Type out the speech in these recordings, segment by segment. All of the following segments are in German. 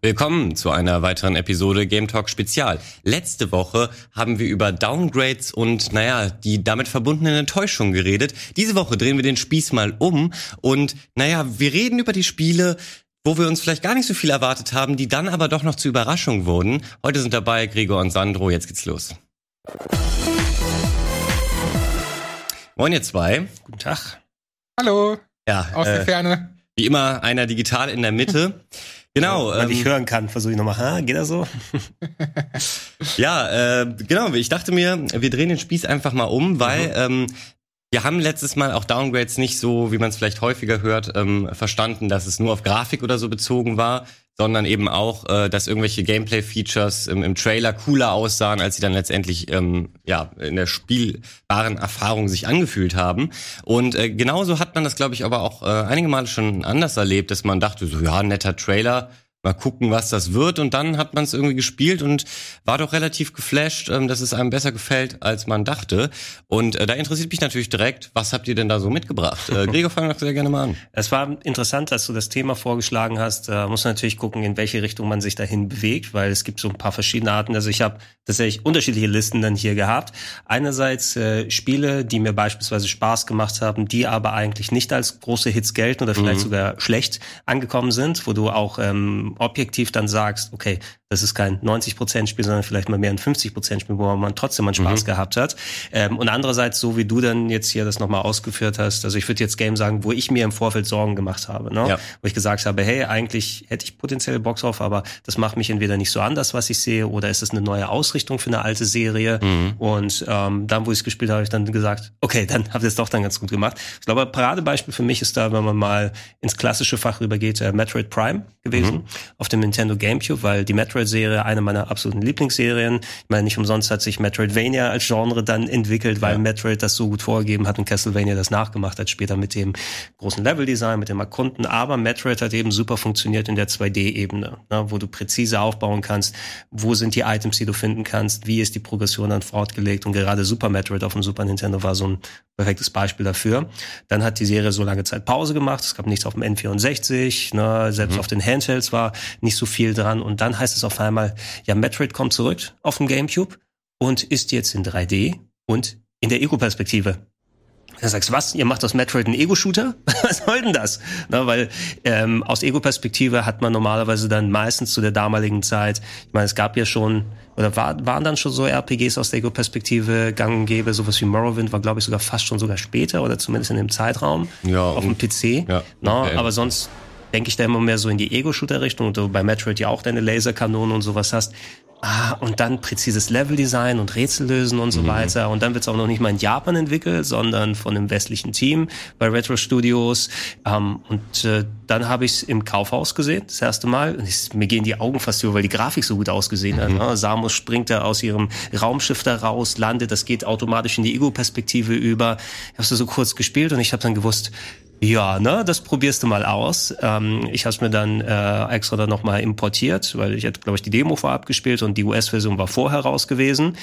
Willkommen zu einer weiteren Episode Game Talk Spezial. Letzte Woche haben wir über Downgrades und, naja, die damit verbundenen Enttäuschungen geredet. Diese Woche drehen wir den Spieß mal um und, naja, wir reden über die Spiele, wo wir uns vielleicht gar nicht so viel erwartet haben, die dann aber doch noch zur Überraschung wurden. Heute sind dabei Gregor und Sandro. Jetzt geht's los. Moin ihr zwei. Guten Tag. Hallo. Ja, aus der Ferne. Wie immer einer digital in der Mitte. Genau. Wenn ähm, ich hören kann, versuche ich nochmal. Ha, geht das so? ja, äh, genau. Ich dachte mir, wir drehen den Spieß einfach mal um, weil mhm. ähm, wir haben letztes Mal auch Downgrades nicht so, wie man es vielleicht häufiger hört, ähm, verstanden, dass es nur auf Grafik oder so bezogen war, sondern eben auch, äh, dass irgendwelche Gameplay-Features im, im Trailer cooler aussahen, als sie dann letztendlich ähm, ja in der spielbaren Erfahrung sich angefühlt haben. Und äh, genauso hat man das, glaube ich, aber auch äh, einige Male schon anders erlebt, dass man dachte, so ja, netter Trailer, mal gucken, was das wird. Und dann hat man es irgendwie gespielt und war doch relativ geflasht, ähm, dass es einem besser gefällt, als man dachte. Und äh, da interessiert mich natürlich direkt, was habt ihr denn da so mitgebracht? Äh, Gregor, fang doch sehr gerne mal an. Es war interessant, dass du das Thema vorgeschlagen hast. Äh, muss natürlich gucken, in welche Richtung man sich dahin bewegt, weil es gibt so ein paar verschiedene Arten. Also ich habe tatsächlich unterschiedliche Listen dann hier gehabt. Einerseits äh, Spiele, die mir beispielsweise Spaß gemacht haben, die aber eigentlich nicht als große Hits gelten oder vielleicht mhm. sogar schlecht angekommen sind, wo du auch ähm, objektiv dann sagst, okay, das ist kein 90%-Spiel, sondern vielleicht mal mehr ein 50%-Spiel, wo man trotzdem mal Spaß mhm. gehabt hat. Ähm, und andererseits, so wie du dann jetzt hier das nochmal ausgeführt hast, also ich würde jetzt Game sagen, wo ich mir im Vorfeld Sorgen gemacht habe, ne? Ja. wo ich gesagt habe, hey, eigentlich hätte ich potenziell Bock drauf, aber das macht mich entweder nicht so anders, was ich sehe, oder ist es eine neue Ausrichtung für eine alte Serie? Mhm. Und ähm, dann, wo ich es gespielt habe, habe ich dann gesagt, okay, dann habt ihr es doch dann ganz gut gemacht. Ich glaube, Paradebeispiel für mich ist da, wenn man mal ins klassische Fach rübergeht, äh, Metroid Prime gewesen mhm. auf dem Nintendo GameCube, weil die Metroid-Serie eine meiner absoluten Lieblingsserien. Ich meine, nicht umsonst hat sich Metroidvania als Genre dann entwickelt, weil ja. Metroid das so gut vorgegeben hat und Castlevania das nachgemacht hat, später mit dem großen Leveldesign, mit dem Erkunden. Aber Metroid hat eben super funktioniert in der 2D-Ebene, ne, wo du präzise aufbauen kannst, wo sind die Items, die du finden kannst, wie ist die Progression dann fortgelegt und gerade Super Metroid auf dem Super Nintendo war so ein perfektes Beispiel dafür. Dann hat die Serie so lange Zeit Pause gemacht, es gab nichts auf dem N64, ne, selbst mhm. auf den Handhelds war nicht so viel dran und dann heißt es auf einmal, ja, Metroid kommt zurück auf dem GameCube und ist jetzt in 3D und in der Ego-Perspektive. Da sagst du, was? Ihr macht aus Metroid einen Ego-Shooter? was soll denn das? Na, weil ähm, aus Ego-Perspektive hat man normalerweise dann meistens zu der damaligen Zeit, ich meine, es gab ja schon, oder war, waren dann schon so RPGs aus der Ego-Perspektive gang und gäbe, sowas wie Morrowind war, glaube ich, sogar fast schon sogar später oder zumindest in dem Zeitraum ja, auf dem PC. Ja, Na, okay. Aber sonst denke ich da immer mehr so in die Ego-Shooter-Richtung und du bei Metroid ja auch deine Laserkanonen und sowas hast. Ah, und dann präzises Leveldesign und Rätsel lösen und so mhm. weiter. Und dann wird es auch noch nicht mal in Japan entwickelt, sondern von einem westlichen Team bei Retro Studios. Ähm, und äh, dann habe ich es im Kaufhaus gesehen, das erste Mal. Und ich, mir gehen die Augen fast über, weil die Grafik so gut ausgesehen hat. Mhm. Ne? Samus springt da aus ihrem Raumschiff da raus, landet, das geht automatisch in die Ego-Perspektive über. Ich habe so kurz gespielt und ich habe dann gewusst, ja, ne, das probierst du mal aus. Ähm, ich habe es mir dann äh, extra dann nochmal importiert, weil ich hatte, glaube ich, die Demo vorab gespielt und die US-Version war vorher raus gewesen.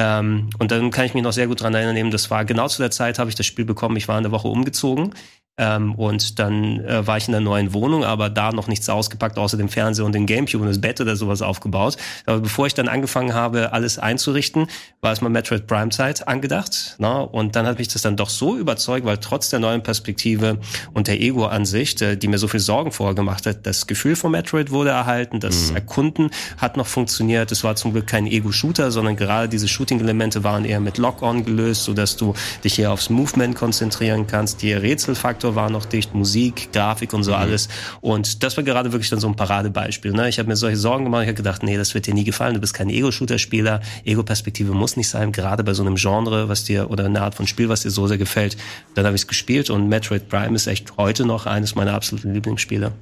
Ähm, und dann kann ich mich noch sehr gut dran erinnern, das war genau zu der Zeit, habe ich das Spiel bekommen. Ich war eine Woche umgezogen ähm, und dann äh, war ich in der neuen Wohnung, aber da noch nichts ausgepackt, außer dem Fernseher und dem Gamecube und das Bett oder sowas aufgebaut. Aber bevor ich dann angefangen habe, alles einzurichten, war es mal Metroid Prime Zeit angedacht. Ne? Und dann hat mich das dann doch so überzeugt, weil trotz der neuen Perspektive und der Ego-Ansicht, äh, die mir so viel Sorgen vorher gemacht hat, das Gefühl von Metroid wurde erhalten, das mhm. Erkunden hat noch funktioniert. Es war zum Glück kein Ego-Shooter, sondern gerade diese Shooting-Elemente waren eher mit Lock-on gelöst, sodass du dich hier aufs Movement konzentrieren kannst. Die Rätselfaktor war noch dicht, Musik, Grafik und so mhm. alles. Und das war gerade wirklich dann so ein Paradebeispiel. Ne? Ich habe mir solche Sorgen gemacht. Ich habe gedacht, nee, das wird dir nie gefallen. Du bist kein Ego-Shooter-Spieler. Ego-Perspektive muss nicht sein, gerade bei so einem Genre, was dir oder eine Art von Spiel, was dir so sehr gefällt. Dann habe ich es gespielt und Metroid Prime ist echt heute noch eines meiner absoluten Lieblingsspiele.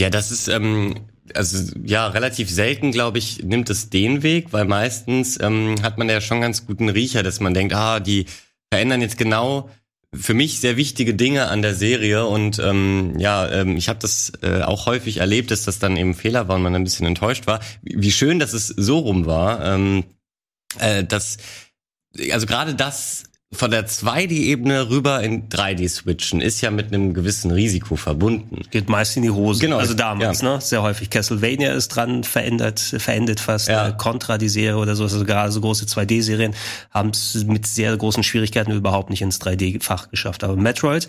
Ja, das ist ähm, also ja relativ selten, glaube ich, nimmt es den Weg, weil meistens ähm, hat man ja schon ganz guten Riecher, dass man denkt, ah, die verändern jetzt genau für mich sehr wichtige Dinge an der Serie und ähm, ja, ähm, ich habe das äh, auch häufig erlebt, dass das dann eben Fehler war und man ein bisschen enttäuscht war. Wie schön, dass es so rum war, ähm, äh, dass also gerade das von der 2D-Ebene rüber in 3D switchen, ist ja mit einem gewissen Risiko verbunden. Geht meist in die Hose. Genau. Also damals, Ja. ne? Sehr häufig. Castlevania ist dran verändert, verendet fast. Ja. Äh, Contra, die Serie oder so, also gerade so große 2D-Serien, haben es mit sehr großen Schwierigkeiten überhaupt nicht ins 3D-Fach geschafft. Aber Metroid,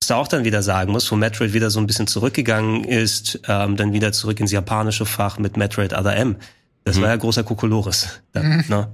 was du auch dann wieder sagen muss, wo Metroid wieder so ein bisschen zurückgegangen ist, ähm, dann wieder zurück ins japanische Fach mit Metroid Other M. Das war ja großer Kokolores. Dann, ne?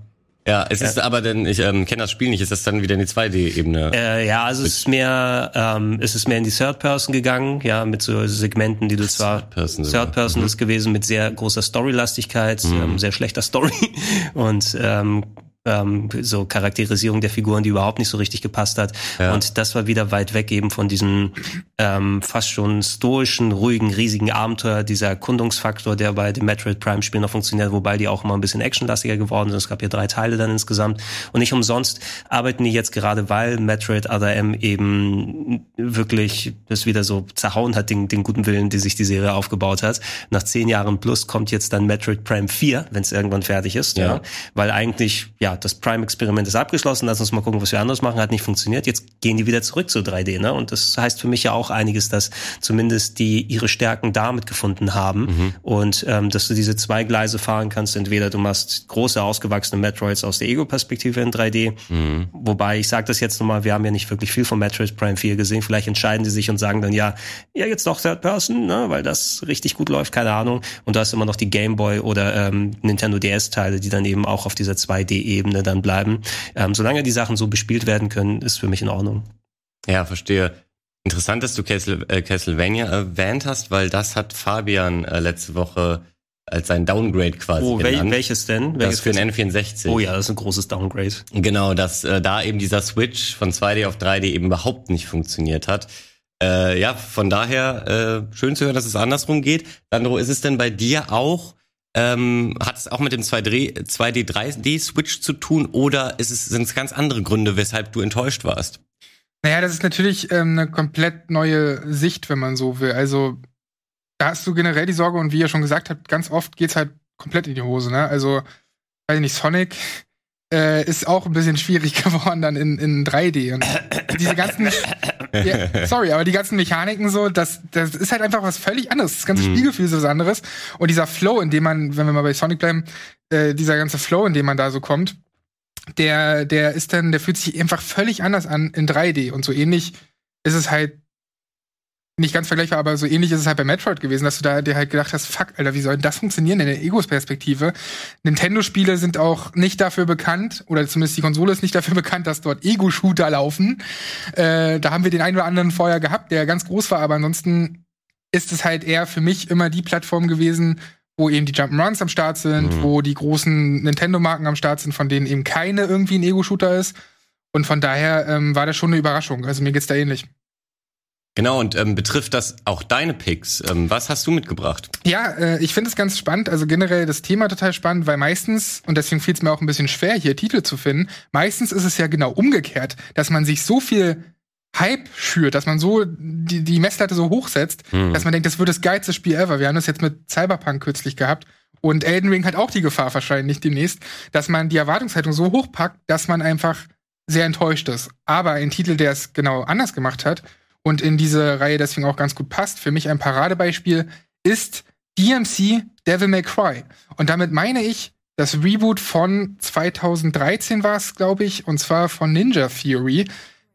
Ja, es ist aber denn, ich ähm, kenne das Spiel nicht, ist das dann wieder in die 2D-Ebene? Äh, ja, also es ist mehr, ähm, es ist mehr in die Third Person gegangen, ja, mit so Segmenten, die du zwar Third Person. Third Person ist gewesen mit sehr großer Storylastigkeit, ähm, sehr schlechter Story. Und ähm, ähm, so Charakterisierung der Figuren, die überhaupt nicht so richtig gepasst hat. Ja. Und das war wieder weit weg eben von diesem ähm, fast schon stoischen, ruhigen, riesigen Abenteuer, dieser Erkundungsfaktor, der bei dem Metroid Prime Spiel noch funktioniert, wobei die auch immer ein bisschen actionlastiger geworden sind. Es gab ja drei Teile dann insgesamt. Und nicht umsonst arbeiten die jetzt gerade, weil Metroid Other M eben wirklich das wieder so zerhauen hat, den, den guten Willen, die sich die Serie aufgebaut hat. Nach zehn Jahren plus kommt jetzt dann Metroid Prime 4, wenn es irgendwann fertig ist. Ja. Ja. Weil eigentlich, ja, das Prime-Experiment ist abgeschlossen, lass uns mal gucken, was wir anderes machen, hat nicht funktioniert. Jetzt gehen die wieder zurück zu 3D, ne? Und das heißt für mich ja auch einiges, dass zumindest die ihre Stärken damit gefunden haben und ähm, dass du diese zwei Gleise fahren kannst. Entweder du machst große, ausgewachsene Metroids aus der Ego-Perspektive in 3D, wobei ich sage das jetzt nochmal, wir haben ja nicht wirklich viel von Metroid Prime 4 gesehen. Vielleicht entscheiden sie sich und sagen dann, ja, ja, jetzt doch Third Person, ne? weil das richtig gut läuft, keine Ahnung. Und du hast immer noch die Game Boy oder ähm, Nintendo DS-Teile, die dann eben auch auf dieser 2D-Ebene dann bleiben. Ähm, solange die Sachen so bespielt werden können, ist für mich in Ordnung. Ja, verstehe. Interessant, dass du Castle, äh, Castlevania erwähnt hast, weil das hat Fabian äh, letzte Woche als sein Downgrade quasi Oh, wel genannt. welches denn? das Welches für den N64. Oh ja, das ist ein großes Downgrade. Genau, dass äh, da eben dieser Switch von 2D auf 3D eben überhaupt nicht funktioniert hat. Äh, ja, von daher äh, schön zu hören, dass es andersrum geht. Sandro, ist es denn bei dir auch, ähm, hat es auch mit dem 2D, 2D 3D Switch zu tun oder es, sind es ganz andere Gründe, weshalb du enttäuscht warst? Naja, das ist natürlich ähm, eine komplett neue Sicht, wenn man so will. Also, da hast du generell die Sorge, und wie ihr schon gesagt habt, ganz oft geht's halt komplett in die Hose, ne? Also, weiß ich nicht, Sonic äh, ist auch ein bisschen schwierig geworden dann in, in 3D. Und diese ganzen. ja, sorry, aber die ganzen Mechaniken so, das, das ist halt einfach was völlig anderes. Das ganze Mhm. Spielgefühl ist was anderes. Und dieser Flow, in dem man, wenn wir mal bei Sonic bleiben, äh, dieser ganze Flow, in dem man da so kommt, der, der ist dann, der fühlt sich einfach völlig anders an in 3D. Und so ähnlich ist es halt nicht ganz vergleichbar, aber so ähnlich ist es halt bei Metroid gewesen, dass du da dir halt gedacht hast, fuck, Alter, wie soll denn das funktionieren in der Egos-Perspektive? Nintendo-Spiele sind auch nicht dafür bekannt, oder zumindest die Konsole ist nicht dafür bekannt, dass dort Ego-Shooter laufen. Äh, da haben wir den einen oder anderen vorher gehabt, der ganz groß war, aber ansonsten ist es halt eher für mich immer die Plattform gewesen, wo eben die Jump'n'Runs am Start sind, Mhm. wo die großen Nintendo-Marken am Start sind, von denen eben keine irgendwie ein Ego-Shooter ist. Und von daher ähm, war das schon eine Überraschung. Also mir geht's da ähnlich. Genau, und ähm, betrifft das auch deine Picks? Ähm, was hast du mitgebracht? Ja, äh, ich finde es ganz spannend, also generell das Thema total spannend, weil meistens, und deswegen fiel es mir auch ein bisschen schwer, hier Titel zu finden, meistens ist es ja genau umgekehrt, dass man sich so viel Hype schürt, dass man so die, die Messlatte so hochsetzt, Hm. dass man denkt, das wird das geilste Spiel ever. Wir haben das jetzt mit Cyberpunk kürzlich gehabt. Und Elden Ring hat auch die Gefahr wahrscheinlich demnächst, dass man die Erwartungshaltung so hoch packt, dass man einfach sehr enttäuscht ist. Aber ein Titel, der es genau anders gemacht hat und in diese Reihe deswegen auch ganz gut passt, für mich ein Paradebeispiel, ist DMC Devil May Cry. Und damit meine ich das Reboot von 2013 war es, glaube ich, und zwar von Ninja Theory.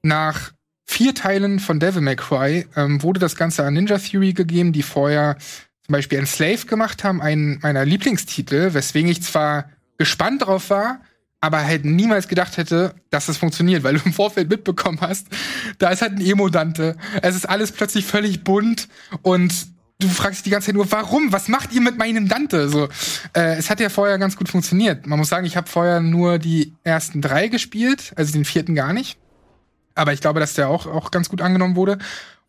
Nach vier Teilen von Devil May Cry ähm, wurde das Ganze an Ninja Theory gegeben, die vorher zum Beispiel Enslaved gemacht haben, einen meiner Lieblingstitel, weswegen ich zwar gespannt drauf war, aber halt niemals gedacht hätte, dass das funktioniert, weil du im Vorfeld mitbekommen hast, da ist halt ein Emo-Dante. Es ist alles plötzlich völlig bunt und du fragst dich die ganze Zeit nur, warum? Was macht ihr mit meinem Dante? So, äh, es hat ja vorher ganz gut funktioniert. Man muss sagen, ich habe vorher nur die ersten drei gespielt, also den vierten gar nicht. Aber ich glaube, dass der auch, auch ganz gut angenommen wurde.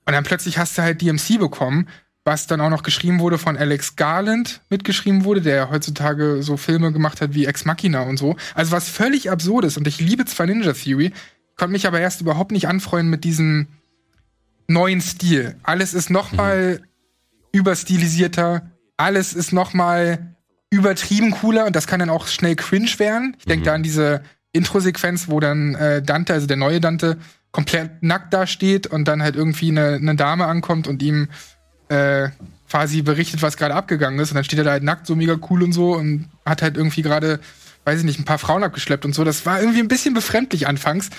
Und dann plötzlich hast du halt DMC bekommen, was dann auch noch geschrieben wurde von Alex Garland mitgeschrieben wurde, der heutzutage so Filme gemacht hat wie Ex Machina und so. Also was völlig absurdes. Und ich liebe zwar Ninja Theory, konnte mich aber erst überhaupt nicht anfreunden mit diesem neuen Stil. Alles ist noch mal überstilisierter, alles ist noch mal übertrieben cooler und das kann dann auch schnell cringe werden. Ich denke Mhm. da an diese Intro-Sequenz, wo dann äh, Dante, also der neue Dante, komplett nackt da steht und dann halt irgendwie eine, eine Dame ankommt und ihm äh, quasi berichtet, was gerade abgegangen ist. Und dann steht er da halt nackt, so mega cool und so und hat halt irgendwie gerade, weiß ich nicht, ein paar Frauen abgeschleppt und so. Das war irgendwie ein bisschen befremdlich anfangs.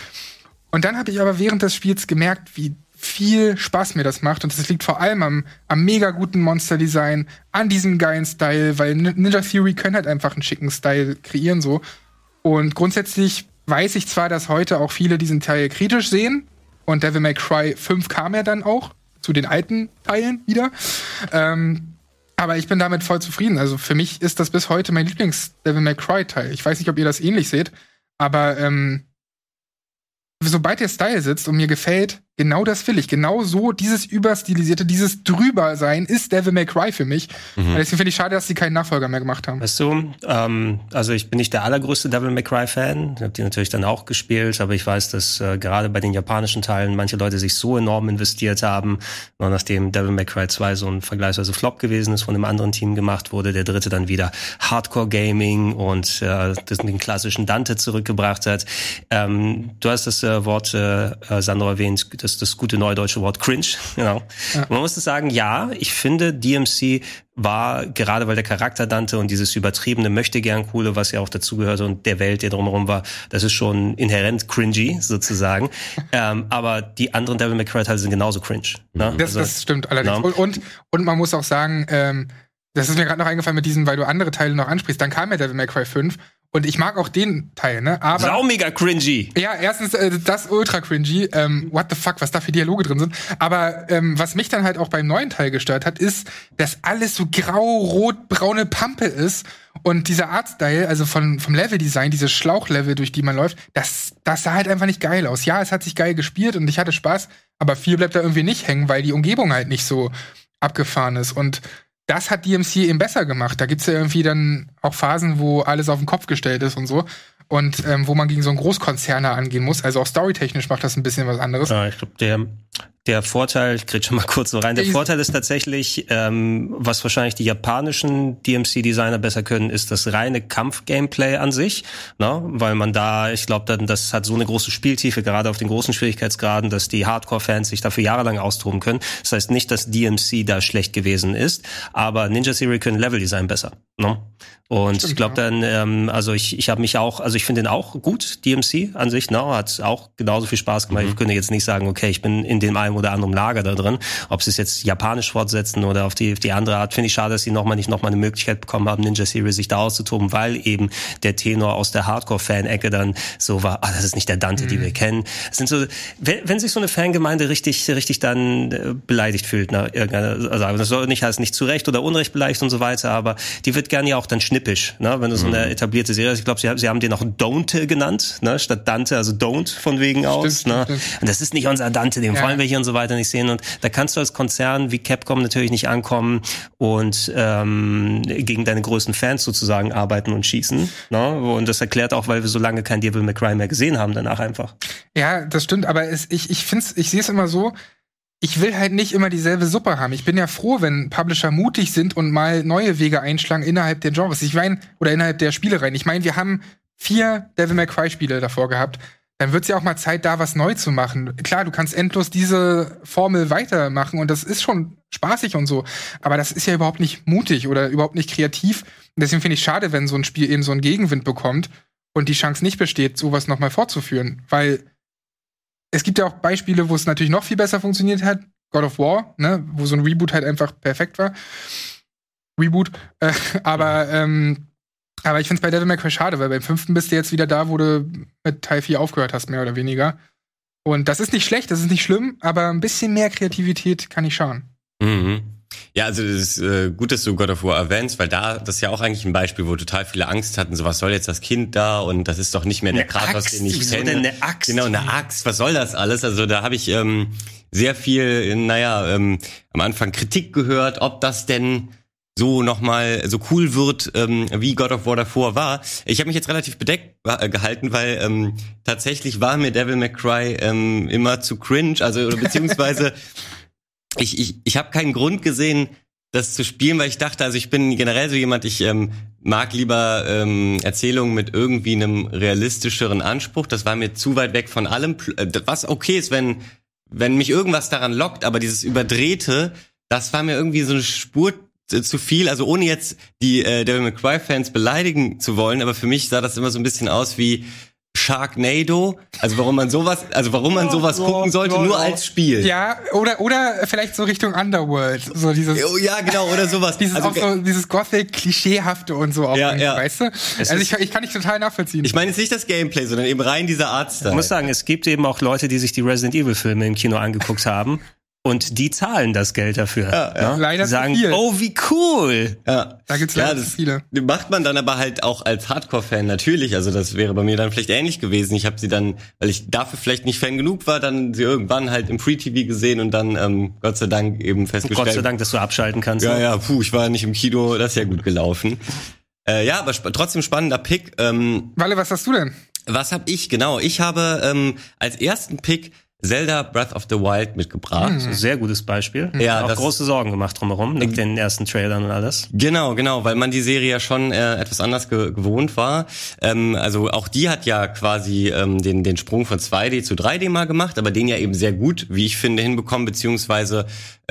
Und dann habe ich aber während des Spiels gemerkt, wie viel Spaß mir das macht. Und das liegt vor allem am, am mega guten Monster-Design, an diesem geilen Style, weil Ninja Theory können halt einfach einen schicken Style kreieren so. Und grundsätzlich weiß ich zwar, dass heute auch viele diesen Teil kritisch sehen. Und Devil May Cry 5 kam ja dann auch zu den alten Teilen wieder. Ähm, aber ich bin damit voll zufrieden. Also für mich ist das bis heute mein Lieblings-Devil May Cry-Teil. Ich weiß nicht, ob ihr das ähnlich seht, aber ähm, sobald der Style sitzt und mir gefällt, genau das will ich. Genau so, dieses überstilisierte, dieses Drübersein ist Devil May Cry für mich. Mhm. Deswegen finde ich schade, dass sie keinen Nachfolger mehr gemacht haben. Weißt du, ähm, also ich bin nicht der allergrößte Devil May Cry Fan. Ich habe die natürlich dann auch gespielt, aber ich weiß, dass äh, gerade bei den japanischen Teilen manche Leute sich so enorm investiert haben, nachdem Devil May Cry 2 so ein vergleichsweise Flop gewesen ist, von einem anderen Team gemacht wurde, der dritte dann wieder Hardcore Gaming und äh, den klassischen Dante zurückgebracht hat. Ähm, du hast das äh, Wort, äh, Sandro erwähnt, das das gute neudeutsche Wort cringe. Genau. Ja. Man muss sagen, ja, ich finde DMC war gerade weil der Charakter Dante und dieses übertriebene möchte gern coole, was ja auch dazugehörte und der Welt, der drumherum war, das ist schon inhärent cringy sozusagen. ähm, aber die anderen Devil May Cry Teile sind genauso cringe. Ne? Das, also, das stimmt allerdings. No. Und, und, und man muss auch sagen, ähm, das ist mir gerade noch eingefallen mit diesem, weil du andere Teile noch ansprichst. Dann kam ja Devil May Cry 5 und ich mag auch den Teil, ne? Aber. Sau mega cringy. Ja, erstens äh, das ultra cringy. Ähm, what the fuck, was da für Dialoge drin sind. Aber ähm, was mich dann halt auch beim neuen Teil gestört hat, ist, dass alles so grau-rot-braune Pampe ist. Und dieser Artstyle, also von, vom Leveldesign, diese Schlauchlevel, durch die man läuft, das, das sah halt einfach nicht geil aus. Ja, es hat sich geil gespielt und ich hatte Spaß, aber viel bleibt da irgendwie nicht hängen, weil die Umgebung halt nicht so abgefahren ist. Und das hat DMC eben besser gemacht. Da gibt's ja irgendwie dann auch Phasen, wo alles auf den Kopf gestellt ist und so. Und ähm, wo man gegen so einen Großkonzerner angehen muss. Also auch storytechnisch macht das ein bisschen was anderes. Ja, ich glaube, der, der Vorteil, ich krieg schon mal kurz so rein, der Vorteil ist tatsächlich, ähm, was wahrscheinlich die japanischen DMC-Designer besser können, ist das reine Kampf-Gameplay an sich, ne? weil man da, ich glaube, dann das hat so eine große Spieltiefe, gerade auf den großen Schwierigkeitsgraden, dass die Hardcore-Fans sich dafür jahrelang austoben können. Das heißt nicht, dass DMC da schlecht gewesen ist, aber Ninja Theory können Level-Design besser. Ne? Und Stimmt, ich glaube dann, ähm, also ich, ich habe mich auch, also ich finde den auch gut, DMC an sich, ne? hat auch genauso viel Spaß gemacht. Mhm. Ich könnte jetzt nicht sagen, okay, ich bin in dem einem oder anderem Lager da drin. Ob sie es jetzt japanisch fortsetzen oder auf die, auf die andere Art, finde ich schade, dass sie nochmal nicht nochmal eine Möglichkeit bekommen haben, Ninja Series sich da auszutoben, weil eben der Tenor aus der Hardcore-Fan-Ecke dann so war, ah, das ist nicht der Dante, mhm. die wir kennen. Es sind so, wenn, wenn sich so eine Fangemeinde richtig, richtig dann äh, beleidigt fühlt, nach irgendeiner, also das soll nicht heißt nicht zu Recht oder Unrecht beleidigt und so weiter, aber die wird gerne ja auch dann schnippisch, ne? wenn du so eine mhm. etablierte Serie hast. Ich glaube, sie, sie haben den auch Don't genannt, ne? statt Dante, also Don't von wegen aus. Stimmt, ne? Stimmt. Und das ist nicht unser Dante, den ja. wollen wir hier und so weiter nicht sehen. Und da kannst du als Konzern wie Capcom natürlich nicht ankommen und ähm, gegen deine größten Fans sozusagen arbeiten und schießen. Ne? Und das erklärt auch, weil wir so lange kein Devil May Cry mehr gesehen haben danach einfach. Ja, das stimmt, aber es, ich, ich, ich sehe es immer so, ich will halt nicht immer dieselbe Suppe haben. Ich bin ja froh, wenn Publisher mutig sind und mal neue Wege einschlagen innerhalb der Genres. Ich meine, oder innerhalb der Spielereien. Ich meine, wir haben vier Devil May Cry Spiele davor gehabt dann wird es ja auch mal Zeit, da was neu zu machen. Klar, du kannst endlos diese Formel weitermachen und das ist schon spaßig und so, aber das ist ja überhaupt nicht mutig oder überhaupt nicht kreativ. Und deswegen finde ich schade, wenn so ein Spiel eben so einen Gegenwind bekommt und die Chance nicht besteht, sowas nochmal fortzuführen. Weil es gibt ja auch Beispiele, wo es natürlich noch viel besser funktioniert hat. God of War, ne, wo so ein Reboot halt einfach perfekt war. Reboot. Äh, aber ähm, aber ich finde es bei Devil May Cry schade, weil beim fünften bist du jetzt wieder da, wo du mit Teil 4 aufgehört hast, mehr oder weniger. Und das ist nicht schlecht, das ist nicht schlimm, aber ein bisschen mehr Kreativität kann ich schauen. Mhm. Ja, also es ist äh, gut, dass du God of War erwähnst, weil da, das ist ja auch eigentlich ein Beispiel, wo total viele Angst hatten, so was soll jetzt das Kind da und das ist doch nicht mehr der Kratos, den ich kenne. Denn eine Axt? Genau, eine Axt, was soll das alles? Also da habe ich ähm, sehr viel, naja, ähm, am Anfang Kritik gehört, ob das denn so nochmal so cool wird, ähm, wie God of War davor war. Ich habe mich jetzt relativ bedeckt äh, gehalten, weil ähm, tatsächlich war mir Devil May Cry ähm, immer zu cringe, also beziehungsweise ich, ich, ich habe keinen Grund gesehen, das zu spielen, weil ich dachte, also ich bin generell so jemand, ich ähm, mag lieber ähm, Erzählungen mit irgendwie einem realistischeren Anspruch. Das war mir zu weit weg von allem. Äh, was okay ist, wenn wenn mich irgendwas daran lockt, aber dieses überdrehte, das war mir irgendwie so eine Spur zu viel, also ohne jetzt die äh, Devil May Cry Fans beleidigen zu wollen, aber für mich sah das immer so ein bisschen aus wie Sharknado, also warum man sowas, also warum man sowas gucken sollte, nur als Spiel. Ja, oder oder vielleicht so Richtung Underworld, so dieses Oh, ja, genau, oder sowas. dieses also, auch so dieses Gothic klischeehafte und so auch, Ja, ja. weißt du? Es Also ich, ich kann nicht total nachvollziehen. ich meine jetzt nicht das Gameplay, sondern eben rein dieser Ich Artstyle. muss sagen, es gibt eben auch Leute, die sich die Resident Evil Filme im Kino angeguckt haben und die zahlen das Geld dafür. Ja, ja. Ne? Leider Die sagen, viel. oh, wie cool. ja. da gibt's Ja, leider zu das viele. macht man dann aber halt auch als Hardcore-Fan natürlich. Also das wäre bei mir dann vielleicht ähnlich gewesen. Ich habe sie dann, weil ich dafür vielleicht nicht Fan genug war, dann sie irgendwann halt im Free-TV gesehen und dann ähm, Gott sei Dank eben festgestellt. Gott sei Dank, dass du abschalten kannst. Ja, ja, puh, ich war nicht im Kino, das ist ja gut gelaufen. Äh, ja, aber sp trotzdem spannender Pick. Ähm, Walle, was hast du denn? was habe ich genau? Ich habe ähm, als ersten Pick Zelda Breath of the Wild mitgebracht. So, Sehr gutes Beispiel. Ja, auch große Sorgen gemacht drumherum, mit den ersten Trailern und alles. Genau, genau, weil man die Serie ja schon äh, etwas anders ge gewohnt war. Ähm, also auch die hat ja quasi ähm, den, den Sprung von 2D zu 3D mal gemacht, aber den ja eben sehr gut, wie ich finde, hinbekommen, beziehungsweise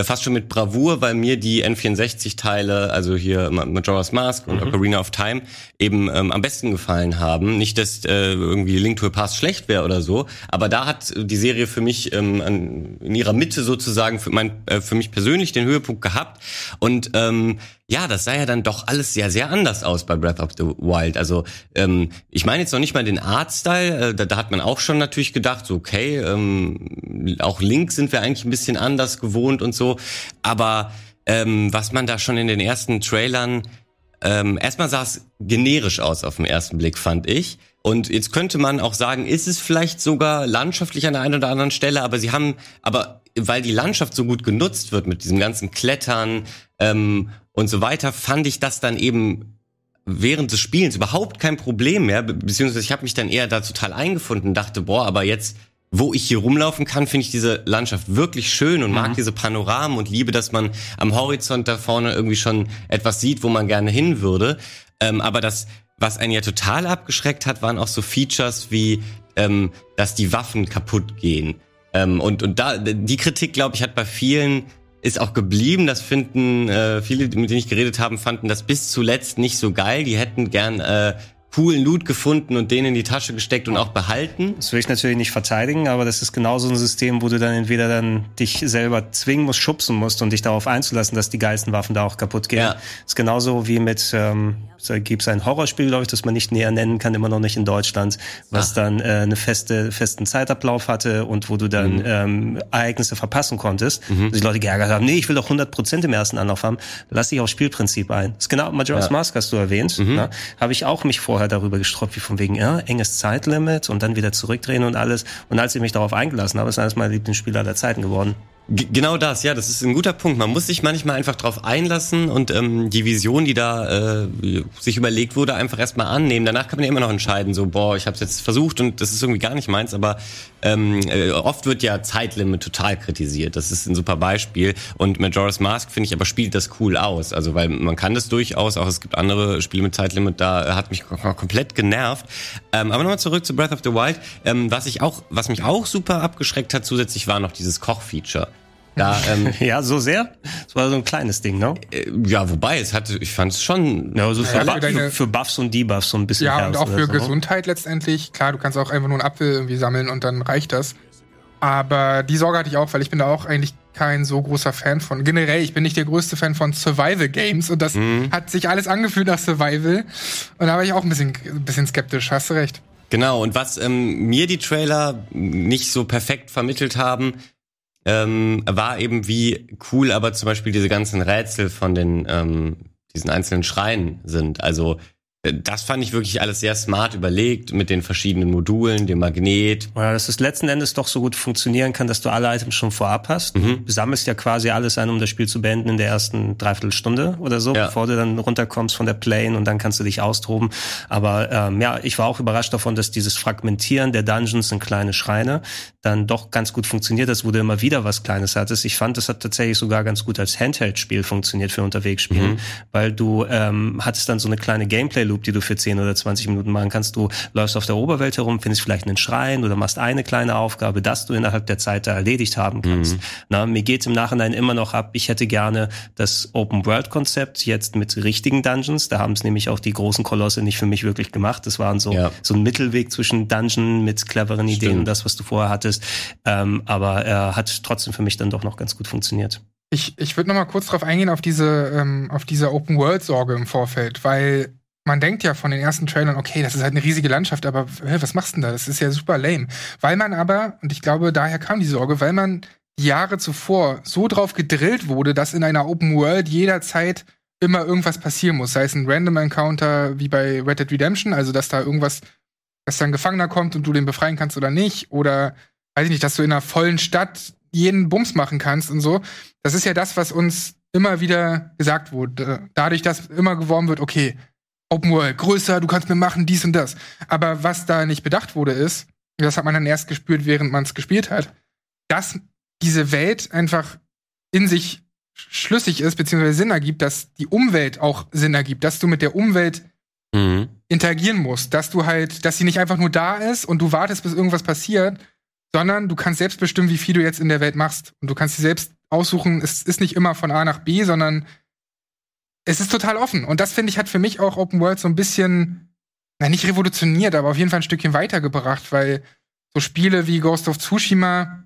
fast schon mit Bravour, weil mir die N64-Teile, also hier Ma- Majora's Mask und Ocarina of Time, eben ähm, am besten gefallen haben. Nicht, dass äh, irgendwie Link to the Past schlecht wäre oder so, aber da hat die Serie für mich ähm, an, in ihrer Mitte sozusagen für, mein, äh, für mich persönlich den Höhepunkt gehabt. Und ähm, ja, das sah ja dann doch alles sehr, sehr anders aus bei Breath of the Wild. Also ähm, ich meine jetzt noch nicht mal den Artstyle, äh, da, da hat man auch schon natürlich gedacht, so okay, ähm, auch Link sind wir eigentlich ein bisschen anders gewohnt und so. Aber ähm, was man da schon in den ersten Trailern ähm, erstmal sah es generisch aus auf den ersten Blick, fand ich. Und jetzt könnte man auch sagen, ist es vielleicht sogar landschaftlich an der einen oder anderen Stelle, aber sie haben, aber weil die Landschaft so gut genutzt wird mit diesem ganzen Klettern ähm, und so weiter, fand ich das dann eben während des Spielens überhaupt kein Problem mehr, be- beziehungsweise ich habe mich dann eher da total eingefunden und dachte, boah, aber jetzt, wo ich hier rumlaufen kann, finde ich diese Landschaft wirklich schön und mag diese Panoramen und liebe, dass man am Horizont da vorne irgendwie schon etwas sieht, wo man gerne hin würde. Ähm, aber das, was einen ja total abgeschreckt hat, waren auch so Features wie, ähm, dass die Waffen kaputt gehen. Ähm, und, und da, die Kritik, glaube ich, hat bei vielen ist auch geblieben. Das finden äh, viele, mit denen ich geredet habe, fanden das bis zuletzt nicht so geil. Die hätten gern äh, coolen Loot gefunden und den in die Tasche gesteckt und auch behalten. Das will ich natürlich nicht verteidigen, aber das ist genauso ein System, wo du dann entweder dann dich selber zwingen musst, schubsen musst und dich darauf einzulassen, dass die geilsten Waffen da auch kaputt gehen. Ja. ist genauso wie mit, ähm, da gibt's ein Horrorspiel, glaube ich, das man nicht näher nennen kann, immer noch nicht in Deutschland, was dann äh, eine feste, festen Zeitablauf hatte und wo du dann ähm, Ereignisse verpassen konntest. Dass die Leute geärgert haben, nee, ich will doch 100% im ersten Anlauf haben. Lass dich aufs Spielprinzip ein. Das ist genau, Majora's Ja. Mask hast du erwähnt. Ne? Habe ich auch mich vorher darüber gestroppt, wie von wegen, ja, enges Zeitlimit und dann wieder zurückdrehen und alles. Und als ich mich darauf eingelassen habe, ist eines meiner Lieblingsspiele aller Zeiten geworden. Genau das, ja, das ist ein guter Punkt. Man muss sich manchmal einfach drauf einlassen und ähm, die Vision, die da äh, sich überlegt wurde, einfach erstmal annehmen. Danach kann man ja immer noch entscheiden, so, boah, ich habe es jetzt versucht und das ist irgendwie gar nicht meins, aber ähm, äh, oft wird ja Zeitlimit total kritisiert. Das ist ein super Beispiel. Und Majora's Mask, finde ich, aber spielt das cool aus. Also, weil man kann das durchaus, auch es gibt andere Spiele mit Zeitlimit, da hat mich kom- komplett genervt. Ähm, aber nochmal zurück zu Breath of the Wild. Ähm, was ich auch, was mich auch super abgeschreckt hat zusätzlich, war noch dieses Kochfeature. Da, ähm, Ja, so sehr? Das war so ein kleines Ding, ne? äh, ja, wobei, es hatte, ich fand es schon. Ja, so für, Ja, für deine- für Buffs und Debuffs so ein bisschen. Ja, und auch für so, ne? Gesundheit letztendlich. Klar, du kannst auch einfach nur einen Apfel irgendwie sammeln und dann reicht das. Aber die Sorge hatte ich auch, weil ich bin da auch eigentlich kein so großer Fan von. Generell, ich bin nicht der größte Fan von Survival Games und das hat sich alles angefühlt nach Survival. Und da war ich auch ein bisschen, ein bisschen skeptisch, hast du recht. Genau, und was ähm, mir die Trailer nicht so perfekt vermittelt haben, ähm, war eben wie cool aber zum Beispiel diese ganzen Rätsel von den ähm, diesen einzelnen Schreien sind. Also das fand ich wirklich alles sehr smart überlegt mit den verschiedenen Modulen, dem Magnet. Ja, dass es letzten Endes doch so gut funktionieren kann, dass du alle Items schon vorab hast. Mhm. Du sammelst ja quasi alles ein, um das Spiel zu beenden in der ersten Dreiviertelstunde oder so, ja. bevor du dann runterkommst von der Plane und dann kannst du dich austoben. Aber ähm, ja, ich war auch überrascht davon, dass dieses Fragmentieren der Dungeons in kleine Schreine dann doch ganz gut funktioniert wo du immer wieder was Kleines hattest. Ich fand, das hat tatsächlich sogar ganz gut als Handheld-Spiel funktioniert für unterwegs spielen, mhm. weil du ähm, hattest dann so eine kleine Gameplay-Loop, die du für 10 oder 20 Minuten machen kannst. Du läufst auf der Oberwelt herum, findest vielleicht einen Schrein oder machst eine kleine Aufgabe, dass du innerhalb der Zeit da erledigt haben kannst. Mhm. Na, mir geht's im Nachhinein immer noch ab. Ich hätte gerne das Open-World-Konzept jetzt mit richtigen Dungeons. Da haben es nämlich auch die großen Kolosse nicht für mich wirklich gemacht. Das waren so, ja. so ein Mittelweg zwischen Dungeon mit cleveren Stimmt. Ideen und das, was du vorher hattest. Ähm, aber er hat trotzdem für mich dann doch noch ganz gut funktioniert. Ich, ich würde noch mal kurz darauf eingehen, auf diese, ähm, auf diese Open-World-Sorge im Vorfeld, weil man denkt ja von den ersten Trailern, okay, das ist halt eine riesige Landschaft, aber was machst du denn da? Das ist ja super lame. Weil man aber, und ich glaube, daher kam die Sorge, weil man Jahre zuvor so drauf gedrillt wurde, dass in einer Open World jederzeit immer irgendwas passieren muss. Sei es ein Random Encounter wie bei Red Dead Redemption, also dass da irgendwas, dass da ein Gefangener kommt und du den befreien kannst oder nicht. Oder weiß ich nicht, dass du in einer vollen Stadt jeden Bums machen kannst und so. Das ist ja das, was uns immer wieder gesagt wurde. Dadurch, dass immer geworben wird, okay, Open World, größer, du kannst mir machen, dies und das. Aber was da nicht bedacht wurde, ist, das hat man dann erst gespürt, während man es gespielt hat, dass diese Welt einfach in sich schlüssig ist, beziehungsweise Sinn ergibt, dass die Umwelt auch Sinn ergibt, dass du mit der Umwelt mhm. interagieren musst, dass du halt, dass sie nicht einfach nur da ist und du wartest, bis irgendwas passiert, sondern du kannst selbst bestimmen, wie viel du jetzt in der Welt machst. Und du kannst sie selbst aussuchen, es ist nicht immer von A nach B, sondern es ist total offen. Und das, finde ich, hat für mich auch Open World so ein bisschen, na, nicht revolutioniert, aber auf jeden Fall ein Stückchen weitergebracht, weil so Spiele wie Ghost of Tsushima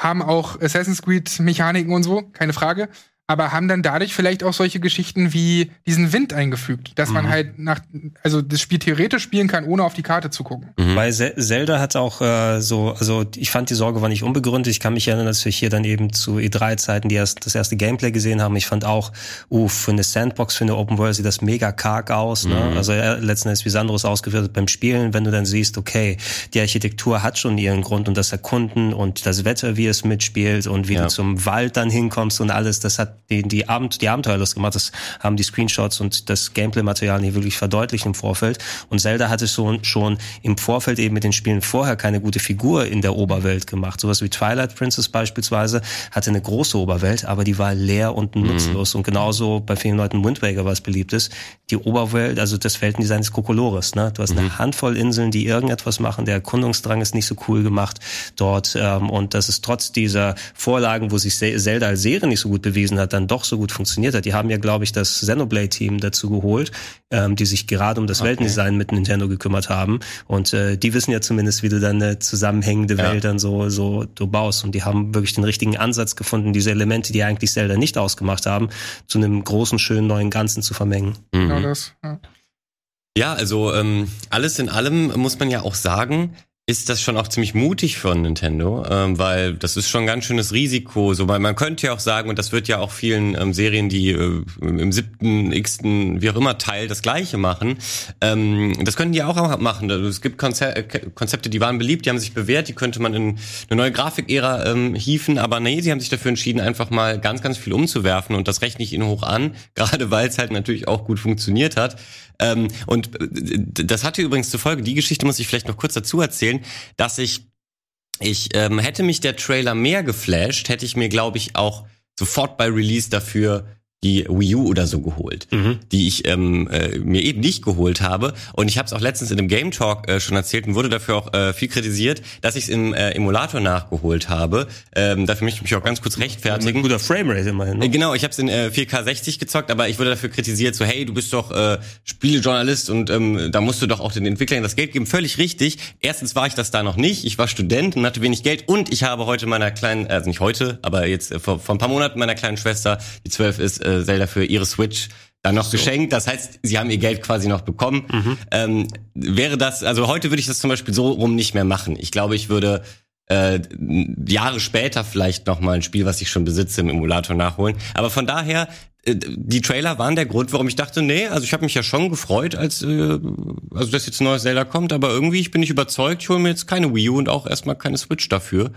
haben auch Assassin's Creed Mechaniken und so, keine Frage aber haben dann dadurch vielleicht auch solche Geschichten wie diesen Wind eingefügt, dass mhm. man halt nach, also das Spiel theoretisch spielen kann, ohne auf die Karte zu gucken. Mhm. Weil Zelda hat auch äh, so, also ich fand die Sorge war nicht unbegründet. Ich kann mich erinnern, dass wir hier dann eben zu E3-Zeiten die erst, das erste Gameplay gesehen haben. Ich fand auch, uh, für eine Sandbox, für eine Open World sieht das mega karg aus. Ne? Mhm. Also äh, letzten Endes wie Sandros ausgeführt beim Spielen, wenn du dann siehst, okay, die Architektur hat schon ihren Grund und das Erkunden und das Wetter, wie es mitspielt und wie ja. du zum Wald dann hinkommst und alles, das hat die, die, Abend, die Abenteuerlust gemacht. Das haben die Screenshots und das Gameplay-Material hier wirklich verdeutlicht im Vorfeld. Und Zelda hatte so, schon im Vorfeld eben mit den Spielen vorher keine gute Figur in der Oberwelt gemacht. Sowas wie Twilight Princess beispielsweise hatte eine große Oberwelt, aber die war leer und mhm. nutzlos. Mhm. Und genauso bei vielen Leuten Wind Waker, was beliebt ist. Die Oberwelt, also das Weltendesign ist Kokolores. Ne? Du hast mhm. eine Handvoll Inseln, die irgendetwas machen. Der Erkundungsdrang ist nicht so cool gemacht dort. Ähm, und das ist trotz dieser Vorlagen, wo sich Zelda als Serie nicht so gut bewiesen hat, dann doch so gut funktioniert hat. Die haben ja, glaube ich, das Xenoblade-Team dazu geholt, ähm, die sich gerade um das okay. Weltendesign mit Nintendo gekümmert haben. Und äh, die wissen ja zumindest, wie du dann eine zusammenhängende ja. Welt dann so, so du baust. Und die haben wirklich den richtigen Ansatz gefunden, diese Elemente, die eigentlich Zelda nicht ausgemacht haben, zu einem großen, schönen neuen Ganzen zu vermengen. Mhm. Genau das. Ja. Ja, also ähm, alles in allem muss man ja auch sagen, ist das schon auch ziemlich mutig von Nintendo, ähm, weil das ist schon ein ganz schönes Risiko. So, weil man könnte ja auch sagen, und das wird ja auch vielen ähm, Serien, die äh, im siebten, x-ten, wie auch immer Teil das Gleiche machen, ähm, das könnten die auch machen. Es gibt Konze äh, Konzepte, die waren beliebt, die haben sich bewährt, die könnte man in eine neue Grafikära ähm, hieven, aber nee, sie haben sich dafür entschieden, einfach mal ganz, ganz viel umzuwerfen und das rechne ich ihnen hoch an, gerade weil es halt natürlich auch gut funktioniert hat. Ähm, und äh, das hatte übrigens zur Folge, die Geschichte muss ich vielleicht noch kurz dazu erzählen, dass ich, ich ähm, hätte mich der Trailer mehr geflasht, hätte ich mir, glaube ich, auch sofort bei Release dafür die Wii U oder so geholt, mhm. die ich ähm, äh, mir eben nicht geholt habe. Und ich habe es auch letztens in einem Game Talk äh, schon erzählt und wurde dafür auch äh, viel kritisiert, dass ich es im äh, Emulator nachgeholt habe. Ähm, dafür möchte ich mich auch ganz kurz rechtfertigen. Ein guter Framerate immerhin. Ne? Äh, genau, ich habe es in äh, 4K 60 gezockt, aber ich wurde dafür kritisiert, so hey, du bist doch äh, Spielejournalist und ähm, da musst du doch auch den Entwicklern das Geld geben. Völlig richtig. Erstens war ich das da noch nicht. Ich war Student und hatte wenig Geld und ich habe heute meiner kleinen, also nicht heute, aber jetzt äh, vor, vor ein paar Monaten meiner kleinen Schwester, die zwölf ist, äh, Zelda für ihre Switch dann noch so. geschenkt. Das heißt, sie haben ihr Geld quasi noch bekommen. Mhm. Ähm, wäre das, also heute würde ich das zum Beispiel so rum nicht mehr machen. Ich glaube, ich würde äh, Jahre später vielleicht noch mal ein Spiel, was ich schon besitze, im Emulator nachholen. Aber von daher, äh, die Trailer waren der Grund, warum ich dachte, nee, also ich habe mich ja schon gefreut, als äh, also dass jetzt ein neues Zelda kommt, aber irgendwie ich bin nicht überzeugt, ich hole mir jetzt keine Wii U und auch erstmal keine Switch dafür.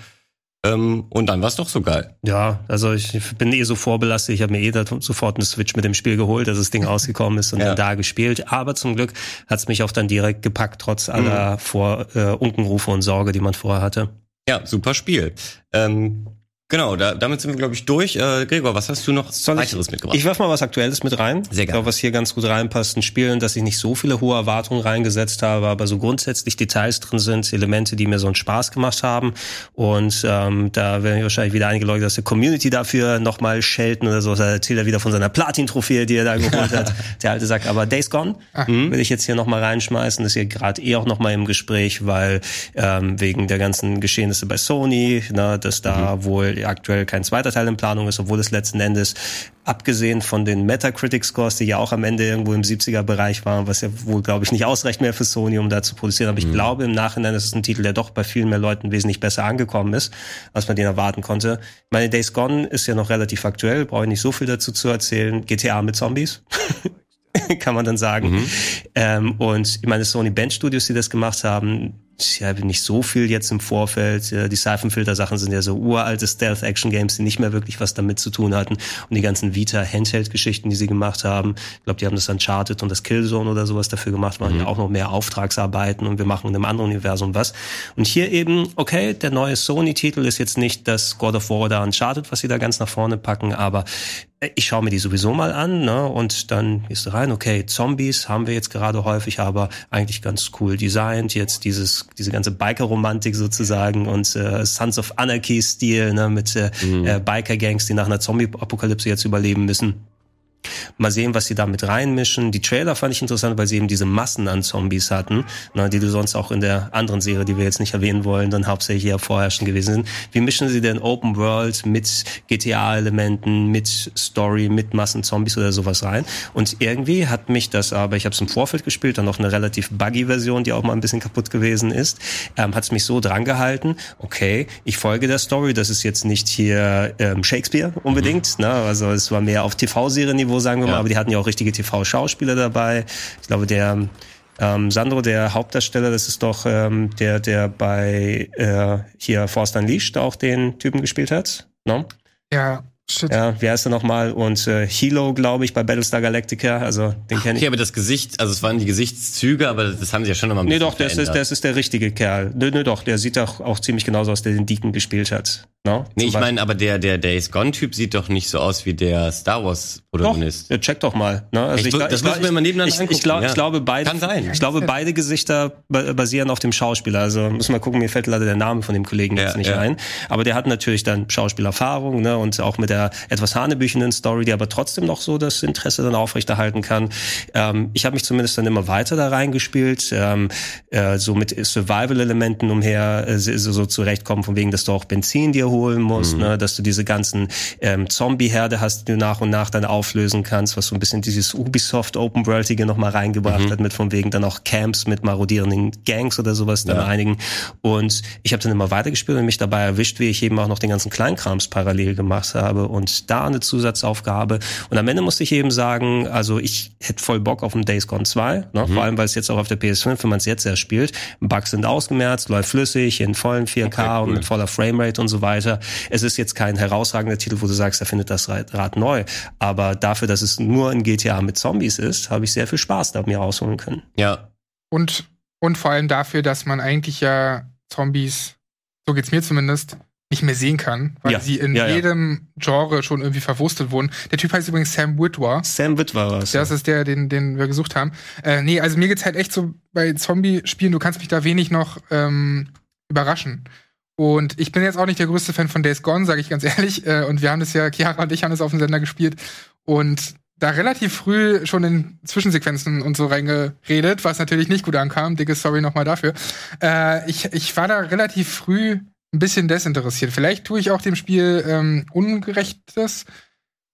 Ähm, und dann war es doch so geil. Ja, also ich bin eh so vorbelastet. Ich habe mir eh sofort eine Switch mit dem Spiel geholt, dass das Ding rausgekommen ist und ja. dann da gespielt. Aber zum Glück hat's mich auch dann direkt gepackt, trotz aller mhm. Vor äh, Unkenrufe und Sorge, die man vorher hatte. Ja, super Spiel. Ähm, Genau, da, damit sind wir, glaube ich, durch. Äh, Gregor, was hast du noch Soll weiteres ich, mitgebracht? Ich werf mal was Aktuelles mit rein. Sehr gerne. Ich glaube, was hier ganz gut reinpasst, ein Spiel, dass ich nicht so viele hohe Erwartungen reingesetzt habe, aber so grundsätzlich Details drin sind, Elemente, die mir so einen Spaß gemacht haben. Und ähm, da werden wahrscheinlich wieder einige Leute aus der Community dafür nochmal schelten oder so. Da erzählt er wieder von seiner Platin-Trophäe, die er da geholt hat. Der alte sagt, aber Days Gone Ach. will ich jetzt hier nochmal reinschmeißen. Das ist hier gerade eh auch nochmal im Gespräch, weil ähm, wegen der ganzen Geschehnisse bei Sony, ne, dass da mhm. wohl aktuell kein zweiter Teil in Planung ist, obwohl es letzten Endes, abgesehen von den Metacritic-Scores, die ja auch am Ende irgendwo im 70er-Bereich waren, was ja wohl, glaube ich, nicht ausreicht mehr für Sony, um da zu produzieren. Aber ich mhm. glaube im Nachhinein ist es ein Titel, der doch bei vielen mehr Leuten wesentlich besser angekommen ist, als man den erwarten konnte. Meine Days Gone ist ja noch relativ aktuell, brauche ich nicht so viel dazu zu erzählen. GTA mit Zombies. kann man dann sagen. Mhm. Ähm, und ich meine, Sony Bench Studios, die das gemacht haben, ja, nicht so viel jetzt im Vorfeld. Die Seifenfilter-Sachen sind ja so uralte Stealth-Action-Games, die nicht mehr wirklich was damit zu tun hatten. Und die ganzen Vita-Handheld-Geschichten, die sie gemacht haben, ich glaube, die haben das Uncharted und das Killzone oder sowas dafür gemacht, waren mhm. ja auch noch mehr Auftragsarbeiten und wir machen in einem anderen Universum was. Und hier eben, okay, der neue Sony-Titel ist jetzt nicht das God of War oder Uncharted, was sie da ganz nach vorne packen, aber ich schaue mir die sowieso mal an, ne? Und dann gehst du rein, okay, Zombies haben wir jetzt gerade häufig, aber eigentlich ganz cool designt. Jetzt dieses, diese ganze Biker-Romantik sozusagen und äh, Sons of Anarchy-Stil, ne, mit äh, mhm. äh, Biker-Gangs, die nach einer Zombie-Apokalypse jetzt überleben müssen. Mal sehen, was sie da mit reinmischen. Die Trailer fand ich interessant, weil sie eben diese Massen an Zombies hatten, ne, die du sonst auch in der anderen Serie, die wir jetzt nicht erwähnen wollen, dann hauptsächlich ja vorherrschend gewesen sind. Wie mischen sie denn Open World mit GTA-Elementen, mit Story, mit Massen Zombies oder sowas rein? Und irgendwie hat mich das aber, ich habe es im Vorfeld gespielt, dann noch eine relativ buggy Version, die auch mal ein bisschen kaputt gewesen ist, ähm, hat es mich so drangehalten, okay, ich folge der Story, das ist jetzt nicht hier ähm, Shakespeare unbedingt, mhm. ne? also es war mehr auf TV-Serie-Niveau Niveau, sagen wir ja. mal, aber die hatten ja auch richtige TV-Schauspieler dabei. Ich glaube, der ähm, Sandro, der Hauptdarsteller, das ist doch ähm, der, der bei äh, hier Force Unleashed auch den Typen gespielt hat. No? Ja, Shit. Ja, wie heißt er nochmal? Und äh, Hilo, glaube ich, bei Battlestar Galactica. Also den kenne ich. Okay, aber das Gesicht, also es waren die Gesichtszüge, aber das haben sie ja schon nochmal ein bisschen Nee, doch, das ist, das ist der richtige Kerl. Nö, nö, doch, der sieht doch auch ziemlich genauso aus, der den Deacon gespielt hat. No? Nee, ich meine, aber der, der Days Gone-Typ sieht doch nicht so aus wie der Star Wars-Protagonist. Doch, check doch mal. Ne? Also ich, ich, das müssen wir mal nebeneinander ich, angucken. Ich, glaub, ja. ich glaube, beide, Kann sein. Ich glaube, beide Gesichter basieren auf dem Schauspieler. Also müssen wir gucken, mir fällt leider der Name von dem Kollegen ja, jetzt nicht ja. ein. Aber der hat natürlich dann Schauspielerfahrung ne? und auch mit der etwas hanebüchenden Story, die aber trotzdem noch so das Interesse dann aufrechterhalten kann. Ähm, ich habe mich zumindest dann immer weiter da reingespielt, ähm, äh, so mit Survival-Elementen umher äh, so, so zurechtkommen, von wegen, dass du auch Benzin dir holen musst, mhm. ne, dass du diese ganzen ähm, Zombie-Herde hast, die du nach und nach dann auflösen kannst, was so ein bisschen dieses Ubisoft Open Worldige noch mal reingebracht mhm. hat, mit von wegen dann auch Camps mit marodierenden Gangs oder sowas dann ja. einigen. Und ich habe dann immer weitergespielt und mich dabei erwischt, wie ich eben auch noch den ganzen Kleinkrams parallel gemacht habe und da eine Zusatzaufgabe. Und am Ende musste ich eben sagen, also ich hätte voll Bock auf ein Days Gone 2, ne? Mhm. vor allem weil es jetzt auch auf der PS5, wenn man es jetzt erst spielt, Bugs sind ausgemerzt, läuft flüssig, in vollen 4K okay, cool. und mit voller Framerate und so weiter. Es ist jetzt kein herausragender Titel, wo du sagst, er findet das Rad neu. Aber dafür, dass es nur ein GTA mit Zombies ist, habe ich sehr viel Spaß da mir rausholen können. Ja. Und, und vor allem dafür, dass man eigentlich ja Zombies, so geht's mir zumindest, nicht mehr sehen kann, weil ja. sie in ja, jedem Genre schon irgendwie verwurstet wurden. Der Typ heißt übrigens Sam Witwer. Sam Witwer was. Das ist der, den, den wir gesucht haben. Äh, nee, also mir geht's halt echt so bei Zombie-Spielen, du kannst mich da wenig noch ähm, überraschen. Und ich bin jetzt auch nicht der größte Fan von Days Gone, sage ich ganz ehrlich. Äh, und wir haben das ja, Chiara und ich haben das auf dem Sender gespielt. Und da relativ früh schon in Zwischensequenzen und so reingeredet, was natürlich nicht gut ankam. Dicke Sorry nochmal dafür. Äh, ich, ich war da relativ früh ein bisschen desinteressiert. Vielleicht tue ich auch dem Spiel ähm, Ungerechtes.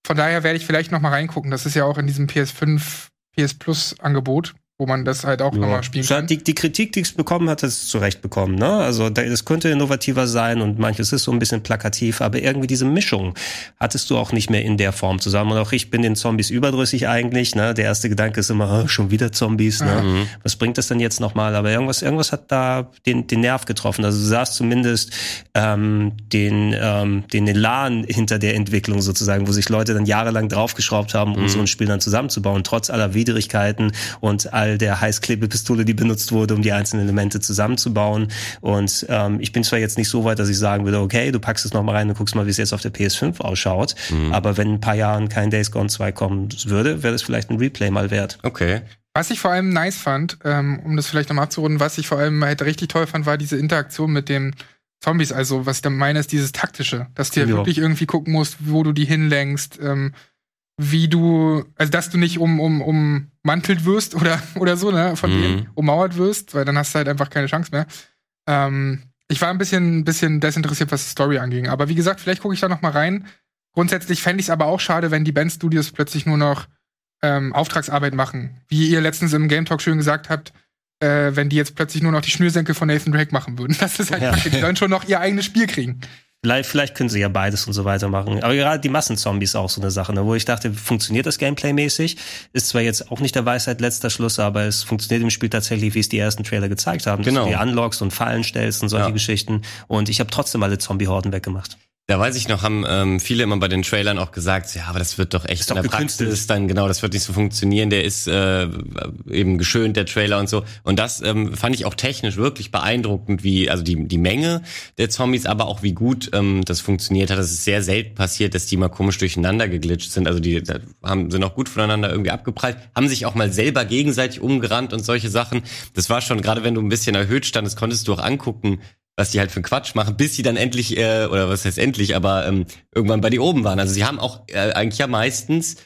Von daher werde ich vielleicht noch mal reingucken. Das ist ja auch in diesem PS5, PS Plus Angebot. Wo man das halt auch ja. nochmal spielen kann. Die, die Kritik, die es bekommen hat, ist zurecht bekommen. Ne? Also das könnte innovativer sein und manches ist so ein bisschen plakativ, aber irgendwie diese Mischung hattest du auch nicht mehr in der Form zusammen. Und auch ich bin den Zombies überdrüssig eigentlich. Ne? Der erste Gedanke ist immer, oh, schon wieder Zombies. Ne? Mhm. Was bringt das denn jetzt nochmal? Aber irgendwas, irgendwas hat da den, den Nerv getroffen. Also du sahst zumindest ähm, den, ähm, den Elan hinter der Entwicklung sozusagen, wo sich Leute dann jahrelang draufgeschraubt haben, um mhm. so ein Spiel dann zusammenzubauen, trotz aller Widrigkeiten und all Teil der Heißklebepistole, die benutzt wurde, um die einzelnen Elemente zusammenzubauen. Und ähm, ich bin zwar jetzt nicht so weit, dass ich sagen würde, okay, du packst es nochmal rein und guckst mal, wie es jetzt auf der PS5 ausschaut. Mhm. Aber wenn in ein paar Jahren kein Days Gone 2 kommen würde, wäre das vielleicht ein Replay mal wert. Okay. Was ich vor allem nice fand, ähm, um das vielleicht nochmal abzurunden, was ich vor allem halt richtig toll fand, war diese Interaktion mit den Zombies. Also, was ich da meine, ist dieses taktische, dass du ja wirklich irgendwie gucken musst, wo du die hinlenkst, ähm, wie du, also dass du nicht um, um, ummantelt wirst oder, oder so, ne, von mhm. denen ummauert wirst, weil dann hast du halt einfach keine Chance mehr. Ähm, ich war ein bisschen, bisschen desinteressiert, was die Story anging. Aber wie gesagt, vielleicht gucke ich da noch mal rein. Grundsätzlich fände ich es aber auch schade, wenn die Band-Studios plötzlich nur noch ähm, Auftragsarbeit machen. Wie ihr letztens im Game Talk schön gesagt habt, äh, wenn die jetzt plötzlich nur noch die Schnürsenkel von Nathan Drake machen würden. Das ist halt ja. die sollen schon noch ihr eigenes Spiel kriegen. Vielleicht, vielleicht können sie ja beides und so weiter machen. Aber gerade die Massenzombies auch so eine Sache, ne, wo ich dachte, funktioniert das Gameplay-mäßig? Ist zwar jetzt auch nicht der Weisheit letzter Schluss, aber es funktioniert im Spiel tatsächlich, wie es die ersten Trailer gezeigt haben. Genau. Dass du die unlockst und Fallen stellst und solche ja. Geschichten. Und ich habe trotzdem alle Zombie-Horden weggemacht. Da weiß ich noch, haben ähm, viele immer bei den Trailern auch gesagt, ja, aber das wird doch echt ist in der Praxis dann genau, das wird nicht so funktionieren. Der ist äh, eben geschönt, der Trailer und so. Und das ähm, fand ich auch technisch wirklich beeindruckend, wie also die die Menge der Zombies, aber auch wie gut ähm, das funktioniert hat. Das ist sehr selten passiert, dass die mal komisch durcheinander geglitscht sind. Also die haben sind auch gut voneinander irgendwie abgeprallt, haben sich auch mal selber gegenseitig umgerannt und solche Sachen. Das war schon gerade, wenn du ein bisschen erhöht standest, konntest du auch angucken, was die halt für Quatsch machen, bis sie dann endlich, äh, oder was heißt endlich, aber ähm, irgendwann bei dir oben waren. Also sie haben auch äh, eigentlich ja meistens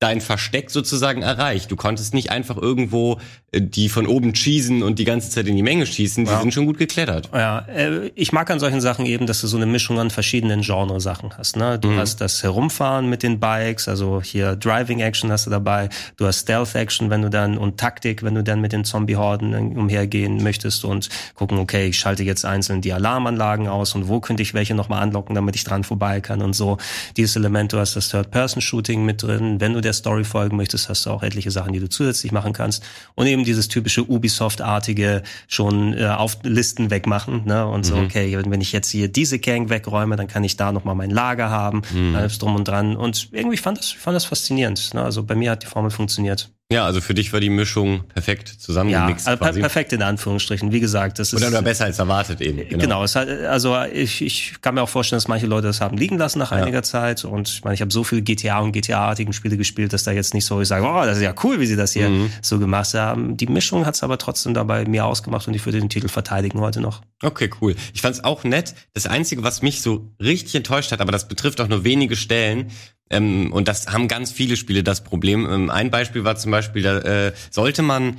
dein Versteck sozusagen erreicht. Du konntest nicht einfach irgendwo äh, die von oben schießen und die ganze Zeit in die Menge schießen. Die ja. sind schon gut geklettert. Ja, äh, ich mag an solchen Sachen eben, dass du so eine Mischung an verschiedenen Genre-Sachen hast. Ne? Du mhm. hast das Herumfahren mit den Bikes, also hier Driving Action hast du dabei. Du hast Stealth Action, wenn du dann und Taktik, wenn du dann mit den Zombie-Horden umhergehen möchtest und gucken, okay, ich schalte jetzt einzeln die Alarmanlagen aus und wo könnte ich welche nochmal anlocken, damit ich dran vorbei kann und so. Dieses Element, du hast das Third-Person-Shooting mit drin. Wenn du der Story folgen möchtest, hast du auch etliche Sachen, die du zusätzlich machen kannst. Und eben dieses typische Ubisoft-artige schon äh, auf Listen wegmachen. Ne? Und so, mhm. okay, wenn ich jetzt hier diese Gang wegräume, dann kann ich da nochmal mein Lager haben, mhm. alles drum und dran. Und irgendwie fand das, fand das faszinierend. Ne? Also bei mir hat die Formel funktioniert. Ja, also für dich war die Mischung perfekt zusammengemixt. Ja, also per perfekt in Anführungsstrichen. Wie gesagt, das ist. Oder besser als erwartet eben. Genau, genau es hat, also ich, ich kann mir auch vorstellen, dass manche Leute das haben liegen lassen nach ja. einiger Zeit. Und ich meine, ich habe so viel GTA und GTA-artigen Spiele gespielt, dass da jetzt nicht so, ich sage, oh, das ist ja cool, wie sie das hier mhm. so gemacht haben. Die Mischung hat es aber trotzdem dabei mir ausgemacht und ich würde den Titel verteidigen heute noch. Okay, cool. Ich fand es auch nett. Das Einzige, was mich so richtig enttäuscht hat, aber das betrifft auch nur wenige Stellen, ähm, und das haben ganz viele Spiele das Problem. Ähm, ein Beispiel war zum Beispiel, da äh, sollte man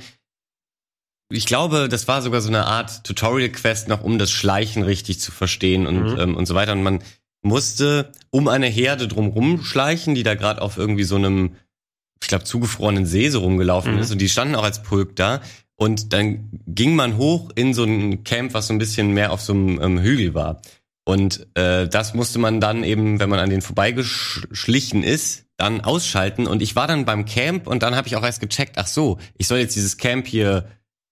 ich glaube, das war sogar so eine Art Tutorial-Quest noch, um das Schleichen richtig zu verstehen und, mhm. ähm, und so weiter. Und man musste um eine Herde drumrum schleichen, die da gerade auf irgendwie so einem, ich glaube, zugefrorenen See so rumgelaufen mhm. ist. Und die standen auch als Pulk da. Und dann ging man hoch in so ein Camp, was so ein bisschen mehr auf so einem ähm, Hügel war. Und äh, das musste man dann eben, wenn man an den vorbeigeschlichen ist, dann ausschalten. Und ich war dann beim Camp und dann habe ich auch erst gecheckt, ach so, ich soll jetzt dieses Camp hier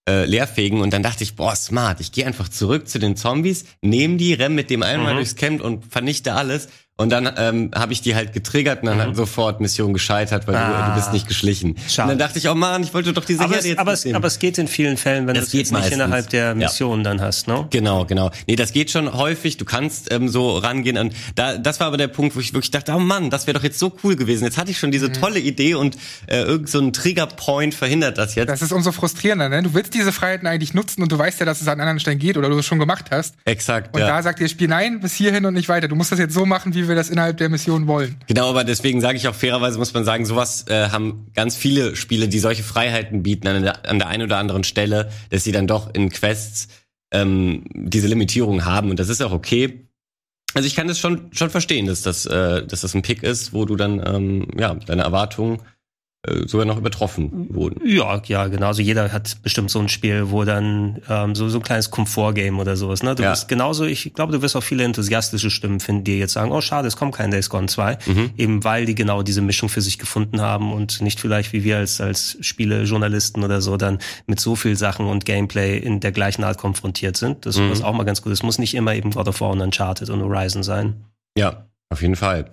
äh, leerfegen. Und dann dachte ich, boah, smart, ich gehe einfach zurück zu den Zombies, nehme die, renn mit dem einmal mhm. durchs Camp und vernichte alles. Und dann ähm, habe ich die halt getriggert und dann mhm. hat sofort Mission gescheitert, weil ah. du, du bist nicht geschlichen. Schade. Und dann dachte ich, oh man, ich wollte doch diese aber Herde jetzt aber es, aber es geht in vielen Fällen, wenn du es jetzt nicht innerhalb der Mission ja. dann hast, ne? Genau, genau. Nee, das geht schon häufig. Du kannst ähm, so rangehen. Und da, das war aber der Punkt, wo ich wirklich dachte, oh Mann, das wäre doch jetzt so cool gewesen. Jetzt hatte ich schon diese mhm. tolle Idee und äh, irgend so ein Triggerpoint verhindert das jetzt. Das ist umso frustrierender, ne? Du willst diese Freiheiten eigentlich nutzen und du weißt ja, dass es an anderen Stellen geht oder du es schon gemacht hast. Exakt. Und ja. da sagt dir das Spiel nein, bis hierhin und nicht weiter. Du musst das jetzt so machen, wie wir das innerhalb der Mission wollen. Genau, aber deswegen sage ich auch fairerweise, muss man sagen, sowas äh, haben ganz viele Spiele, die solche Freiheiten bieten an der, an der einen oder anderen Stelle, dass sie dann doch in Quests ähm, diese Limitierung haben und das ist auch okay. Also ich kann das schon schon verstehen, dass das äh, dass das ein Pick ist, wo du dann ähm, ja deine Erwartungen sogar noch übertroffen wurden. Ja, ja, genau. Also jeder hat bestimmt so ein Spiel, wo dann ähm, so, so ein kleines Komfortgame oder sowas. Ne? Du Ja. bist genauso, ich glaube, du wirst auch viele enthusiastische Stimmen finden, die jetzt sagen, oh schade, es kommt kein Days Gone 2. Mhm. Eben weil die genau diese Mischung für sich gefunden haben und nicht vielleicht wie wir als, als Spielejournalisten oder so dann mit so viel Sachen und Gameplay in der gleichen Art konfrontiert sind. Das Mhm. ist auch mal ganz gut. Es muss nicht immer eben God of War und Uncharted und Horizon sein. Ja, auf jeden Fall.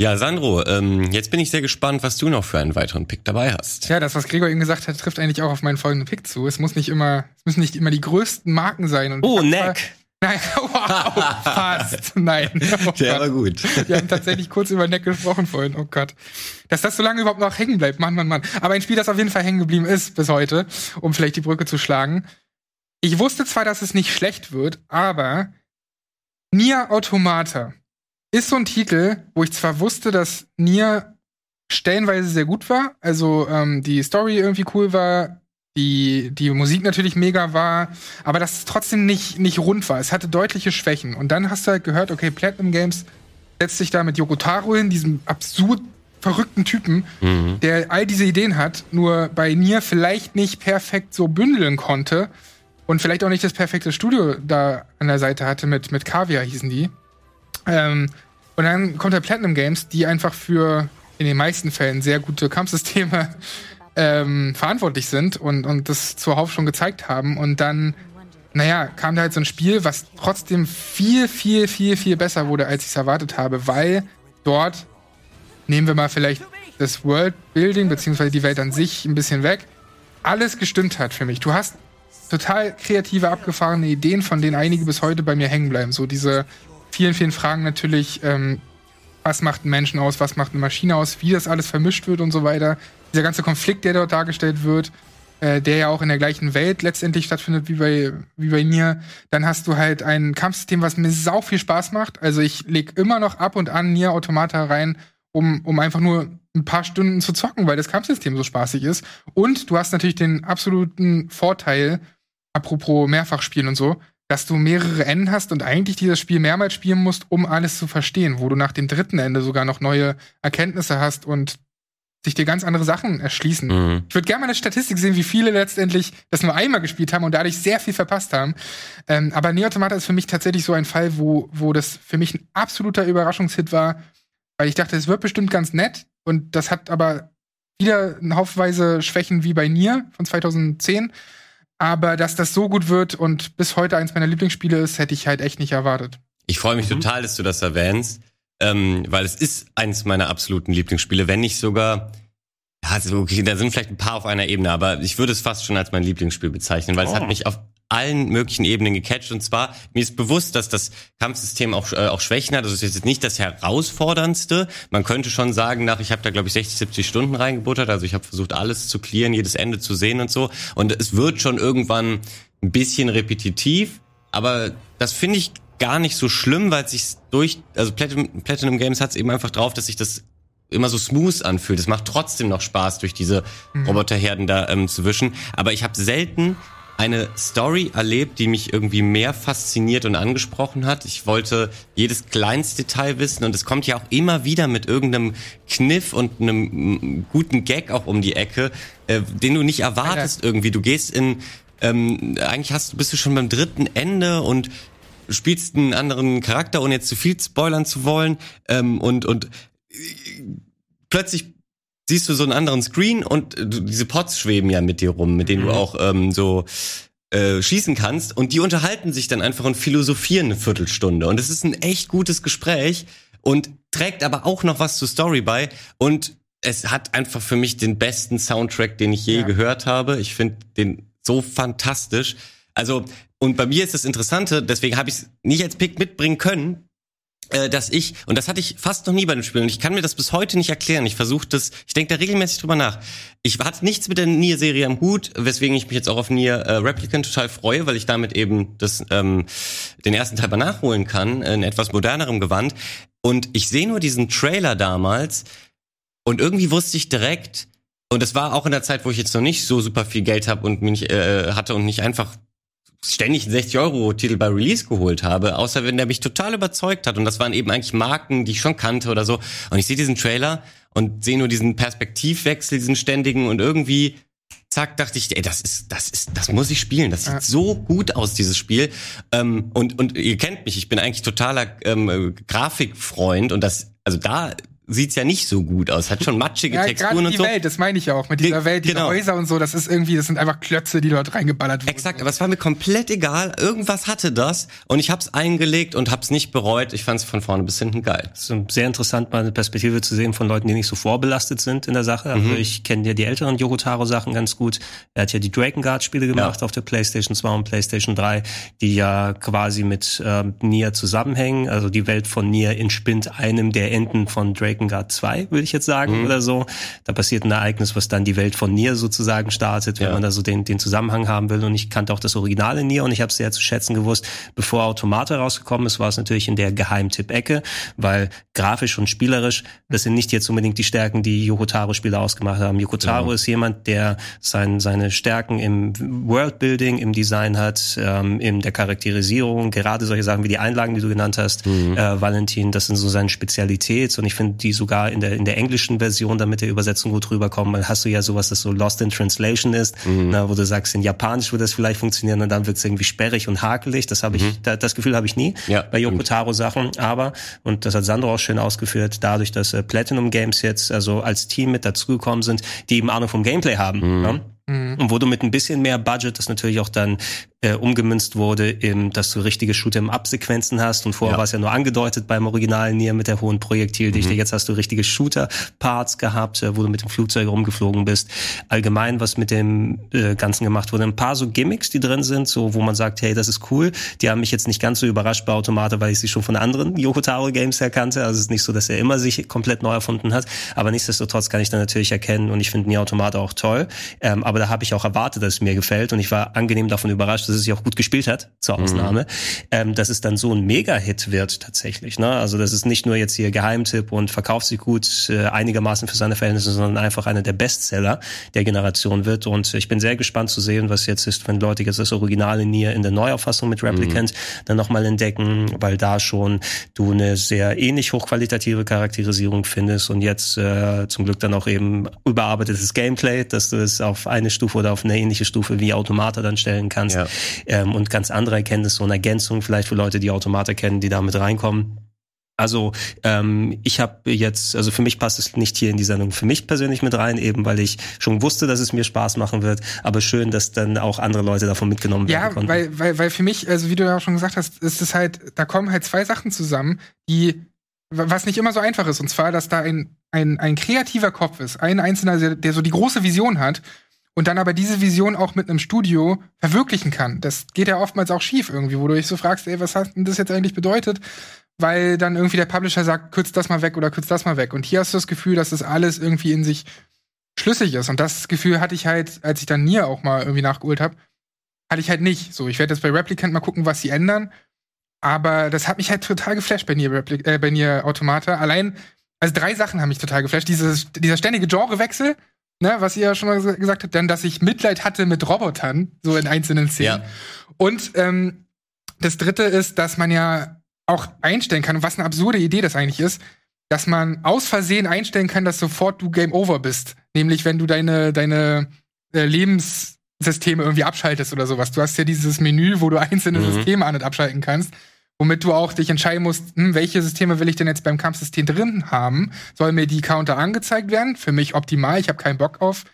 Ja, Sandro, ähm, jetzt bin ich sehr gespannt, was du noch für einen weiteren Pick dabei hast. Ja, das, was Gregor eben gesagt hat, trifft eigentlich auch auf meinen folgenden Pick zu. Es muss nicht immer, es müssen nicht immer die größten Marken sein. Und Oh, Neck! Nein, wow, fast. Nein. Oh Der war gut. Wir haben tatsächlich kurz über Neck gesprochen vorhin. Oh Gott. Dass das so lange überhaupt noch hängen bleibt. Mann, Mann, Mann. Aber ein Spiel, das auf jeden Fall hängen geblieben ist bis heute, um vielleicht die Brücke zu schlagen. Ich wusste zwar, dass es nicht schlecht wird, aber Nier Automata ist so ein Titel, wo ich zwar wusste, dass Nier stellenweise sehr gut war, also ähm, die Story irgendwie cool war, die, die Musik natürlich mega war, aber dass es trotzdem nicht, nicht rund war. Es hatte deutliche Schwächen. Und dann hast du halt gehört, okay, Platinum Games setzt sich da mit Yoko Taro hin, diesem absurd verrückten Typen, Mhm. der all diese Ideen hat, nur bei Nier vielleicht nicht perfekt so bündeln konnte und vielleicht auch nicht das perfekte Studio da an der Seite hatte mit, mit Kaviar hießen die. Ähm, und dann kommt der Platinum Games, die einfach für in den meisten Fällen sehr gute Kampfsysteme ähm, verantwortlich sind und, und das zuhauf schon gezeigt haben. Und dann, naja, kam da halt so ein Spiel, was trotzdem viel, viel, viel, viel besser wurde, als ich es erwartet habe, weil dort nehmen wir mal vielleicht das Worldbuilding beziehungsweise die Welt an sich ein bisschen weg, alles gestimmt hat für mich. Du hast total kreative, abgefahrene Ideen, von denen einige bis heute bei mir hängen bleiben. So diese vielen, vielen Fragen natürlich, ähm, was macht einen Menschen aus, was macht eine Maschine aus, wie das alles vermischt wird und so weiter. Dieser ganze Konflikt, der dort dargestellt wird, äh, der ja auch in der gleichen Welt letztendlich stattfindet wie bei, wie bei Nier. Dann hast du halt ein Kampfsystem, was mir sau viel Spaß macht. Also ich leg immer noch ab und an Nier Automata rein, um, um einfach nur ein paar Stunden zu zocken, weil das Kampfsystem so spaßig ist. Und du hast natürlich den absoluten Vorteil, apropos Mehrfachspielen und so, dass du mehrere Enden hast und eigentlich dieses Spiel mehrmals spielen musst, um alles zu verstehen, wo du nach dem dritten Ende sogar noch neue Erkenntnisse hast und sich dir ganz andere Sachen erschließen. Mhm. Ich würde gerne mal eine Statistik sehen, wie viele letztendlich das nur einmal gespielt haben und dadurch sehr viel verpasst haben. Ähm, aber Neo Automata ist für mich tatsächlich so ein Fall, wo, wo das für mich ein absoluter Überraschungshit war, weil ich dachte, es wird bestimmt ganz nett und das hat aber wieder eine Haufenweise Schwächen wie bei Nier von 2010. Aber dass das so gut wird und bis heute eins meiner Lieblingsspiele ist, hätte ich halt echt nicht erwartet. Ich freue mich total, dass du das erwähnst, ähm, weil es ist eines meiner absoluten Lieblingsspiele, wenn nicht sogar. Ja, also okay, da sind vielleicht ein paar auf einer Ebene, aber ich würde es fast schon als mein Lieblingsspiel bezeichnen, weil es Oh. hat mich auf allen möglichen Ebenen gecatcht. Und zwar, mir ist bewusst, dass das Kampfsystem auch, äh, auch Schwächen hat. Also es ist jetzt nicht das herausforderndste. Man könnte schon sagen, nach, ich habe da, glaube ich, 60, 70 Stunden reingebuttert. Also ich habe versucht, alles zu clearen, jedes Ende zu sehen und so. Und es wird schon irgendwann ein bisschen repetitiv. Aber das finde ich gar nicht so schlimm, weil es sich durch, also Platinum, Platinum Games hat es eben einfach drauf, dass sich das immer so smooth anfühlt. Es macht trotzdem noch Spaß, durch diese Roboterherden da ähm, zu wischen. Aber ich habe selten eine Story erlebt, die mich irgendwie mehr fasziniert und angesprochen hat. Ich wollte jedes kleinste Detail wissen und es kommt ja auch immer wieder mit irgendeinem Kniff und einem mm, guten Gag auch um die Ecke, äh, den du nicht erwartest irgendwie. Du gehst in, ähm, eigentlich hast, bist du schon beim dritten Ende und spielst einen anderen Charakter, ohne jetzt zu viel spoilern zu wollen. Ähm, und, und äh, plötzlich siehst du so einen anderen Screen und äh, du, diese Pots schweben ja mit dir rum, mit denen du Mhm. auch ähm, so äh, schießen kannst. Und die unterhalten sich dann einfach und philosophieren eine Viertelstunde. Und es ist ein echt gutes Gespräch und trägt aber auch noch was zur Story bei. Und es hat einfach für mich den besten Soundtrack, den ich je Ja. gehört habe. Ich finde den so fantastisch. Also, und bei mir ist das Interessante, deswegen habe ich es nicht als Pick mitbringen können, dass ich, und das hatte ich fast noch nie bei dem Spiel, und ich kann mir das bis heute nicht erklären. Ich versuche das, ich denke da regelmäßig drüber nach. Ich hatte nichts mit der Nier-Serie am Hut, weswegen ich mich jetzt auch auf Nier äh, Replicant total freue, weil ich damit eben das, ähm, den ersten Teil mal nachholen kann, in etwas modernerem Gewand. Und ich sehe nur diesen Trailer damals und irgendwie wusste ich direkt, und das war auch in der Zeit, wo ich jetzt noch nicht so super viel Geld habe und mich äh, hatte und nicht einfach ständig einen 60-Euro-Titel bei Release geholt habe, außer wenn der mich total überzeugt hat. Und das waren eben eigentlich Marken, die ich schon kannte oder so. Und ich sehe diesen Trailer und sehe nur diesen Perspektivwechsel, diesen ständigen und irgendwie zack, dachte ich, ey, das ist, das ist, das muss ich spielen. Das sieht so gut aus, dieses Spiel. Ähm, und, und ihr kennt mich, ich bin eigentlich totaler ähm, Grafikfreund und das, also da sieht's ja nicht so gut aus. Hat schon matschige ja, Texturen und die so. Welt, das meine ich ja auch. Mit dieser Welt, diese genau. Häuser und so, das ist irgendwie, das sind einfach Klötze, die dort reingeballert wurden. Exakt, aber es war mir komplett egal. Irgendwas hatte das und ich hab's eingelegt und hab's nicht bereut. Ich fand's von vorne bis hinten geil. Es ist sehr interessant, mal eine Perspektive zu sehen von Leuten, die nicht so vorbelastet sind in der Sache. Also mhm. ich kenne ja die älteren Yokotaro-Sachen ganz gut. Er hat ja die Drakengard-Spiele gemacht ja. auf der PlayStation 2 und PlayStation 3, die ja quasi mit ähm, Nier zusammenhängen. Also die Welt von Nier entspinnt einem der Enden von Drakengard 2 würde ich jetzt sagen, mhm. oder so. Da passiert ein Ereignis, was dann die Welt von Nier sozusagen startet, wenn ja. man da so den, den Zusammenhang haben will. Und ich kannte auch das originale Nier und ich habe es sehr zu schätzen gewusst. Bevor Automata rausgekommen ist, war es natürlich in der Geheimtipp-Ecke, weil grafisch und spielerisch, das sind nicht jetzt unbedingt die Stärken, die Yokotaro-Spiele ausgemacht haben. Yokotaro ja. ist jemand, der sein, seine Stärken im Worldbuilding, im Design hat, ähm, in der Charakterisierung, gerade solche Sachen wie die Einlagen, die du genannt hast, mhm. äh, Valentin, das sind so seine Spezialität und ich finde die sogar in der, in der englischen Version, damit der Übersetzung gut rüberkommt, weil hast du ja sowas, das so Lost in Translation ist, mhm. na, wo du sagst, in Japanisch würde das vielleicht funktionieren und dann wird es irgendwie sperrig und hakelig. Das habe ich, mhm. da, das Gefühl habe ich nie ja, bei Yoko Taro Sachen. Aber, und das hat Sandro auch schön ausgeführt, dadurch, dass äh, Platinum Games jetzt also als Team mit dazugekommen sind, die eben Ahnung vom Gameplay haben. Mhm. Ne? Mhm. Und wo du mit ein bisschen mehr Budget, das natürlich auch dann äh, umgemünzt wurde, in, dass du richtige Shooter-Up-Sequenzen hast. Und vorher ja. war es ja nur angedeutet beim originalen Nier mit der hohen Projektildichte. Mhm. Jetzt hast du richtige Shooter-Parts gehabt, äh, wo du mit dem Flugzeug rumgeflogen bist. Allgemein, was mit dem äh, Ganzen gemacht wurde. Ein paar so Gimmicks, die drin sind, so wo man sagt, hey, das ist cool. Die haben mich jetzt nicht ganz so überrascht bei Automata, weil ich sie schon von anderen Yoko Taro Games her kannte. Also es ist nicht so, dass er immer sich komplett neu erfunden hat. Aber nichtsdestotrotz kann ich dann natürlich erkennen und ich finde Nier Automata auch toll. Ähm, aber da habe ich auch erwartet, dass es mir gefällt und ich war angenehm davon überrascht, dass es sich auch gut gespielt hat, zur mhm. Ausnahme, mhm. ähm, dass es dann so ein Mega-Hit wird tatsächlich. Ne? Also das ist nicht nur jetzt hier Geheimtipp und verkauft sich gut äh, einigermaßen für seine Verhältnisse, sondern einfach einer der Bestseller der Generation wird und ich bin sehr gespannt zu sehen, was jetzt ist, wenn Leute jetzt das originale Nier in der Neuauffassung mit Replicant mhm. dann nochmal entdecken, weil da schon du eine sehr ähnlich hochqualitative Charakterisierung findest und jetzt äh, zum Glück dann auch eben überarbeitetes Gameplay, dass du es auf eine Stufe oder auf eine ähnliche Stufe wie Automata dann stellen kannst. Ja. Ähm, und ganz andere Erkenntnisse und Ergänzungen vielleicht für Leute, die Automata kennen, die damit reinkommen. Also ähm, ich habe jetzt, also für mich passt es nicht hier in die Sendung für mich persönlich mit rein, eben weil ich schon wusste, dass es mir Spaß machen wird. Aber schön, dass dann auch andere Leute davon mitgenommen werden ja, konnten. Ja, weil, weil, weil für mich, also wie du ja auch schon gesagt hast, ist es halt, da kommen halt zwei Sachen zusammen, die was nicht immer so einfach ist. Und zwar, dass da ein, ein, ein kreativer Kopf ist, ein Einzelner, der, der so die große Vision hat und dann aber diese Vision auch mit einem Studio verwirklichen kann. Das geht ja oftmals auch schief irgendwie, wo du dich so fragst, ey, was hat denn das jetzt eigentlich bedeutet? Weil dann irgendwie der Publisher sagt, kürz das mal weg oder kürz das mal weg. Und hier hast du das Gefühl, dass das alles irgendwie in sich schlüssig ist. Und das Gefühl hatte ich halt, als ich dann Nier auch mal irgendwie nachgeholt habe, hatte ich halt nicht. So, ich werde jetzt bei Replicant mal gucken, was sie ändern. Aber das hat mich halt total geflasht bei Nier, Repli äh, bei Nier Automata. Allein, also drei Sachen haben mich total geflasht. Dieses, dieser ständige Genrewechsel, ne, was ihr ja schon mal gesagt habt, dann, dass ich Mitleid hatte mit Robotern, so in einzelnen Szenen. Ja. Und ähm, das dritte ist, dass man ja auch einstellen kann, was eine absurde Idee das eigentlich ist, dass man aus Versehen einstellen kann, dass sofort du Game Over bist. Nämlich, wenn du deine, deine äh, Lebenssysteme irgendwie abschaltest oder sowas. Du hast ja dieses Menü, wo du einzelne mhm. Systeme an- und abschalten kannst womit du auch dich entscheiden musst, hm, welche Systeme will ich denn jetzt beim Kampfsystem drin haben? Soll mir die Counter angezeigt werden? Für mich optimal. Ich habe keinen Bock auf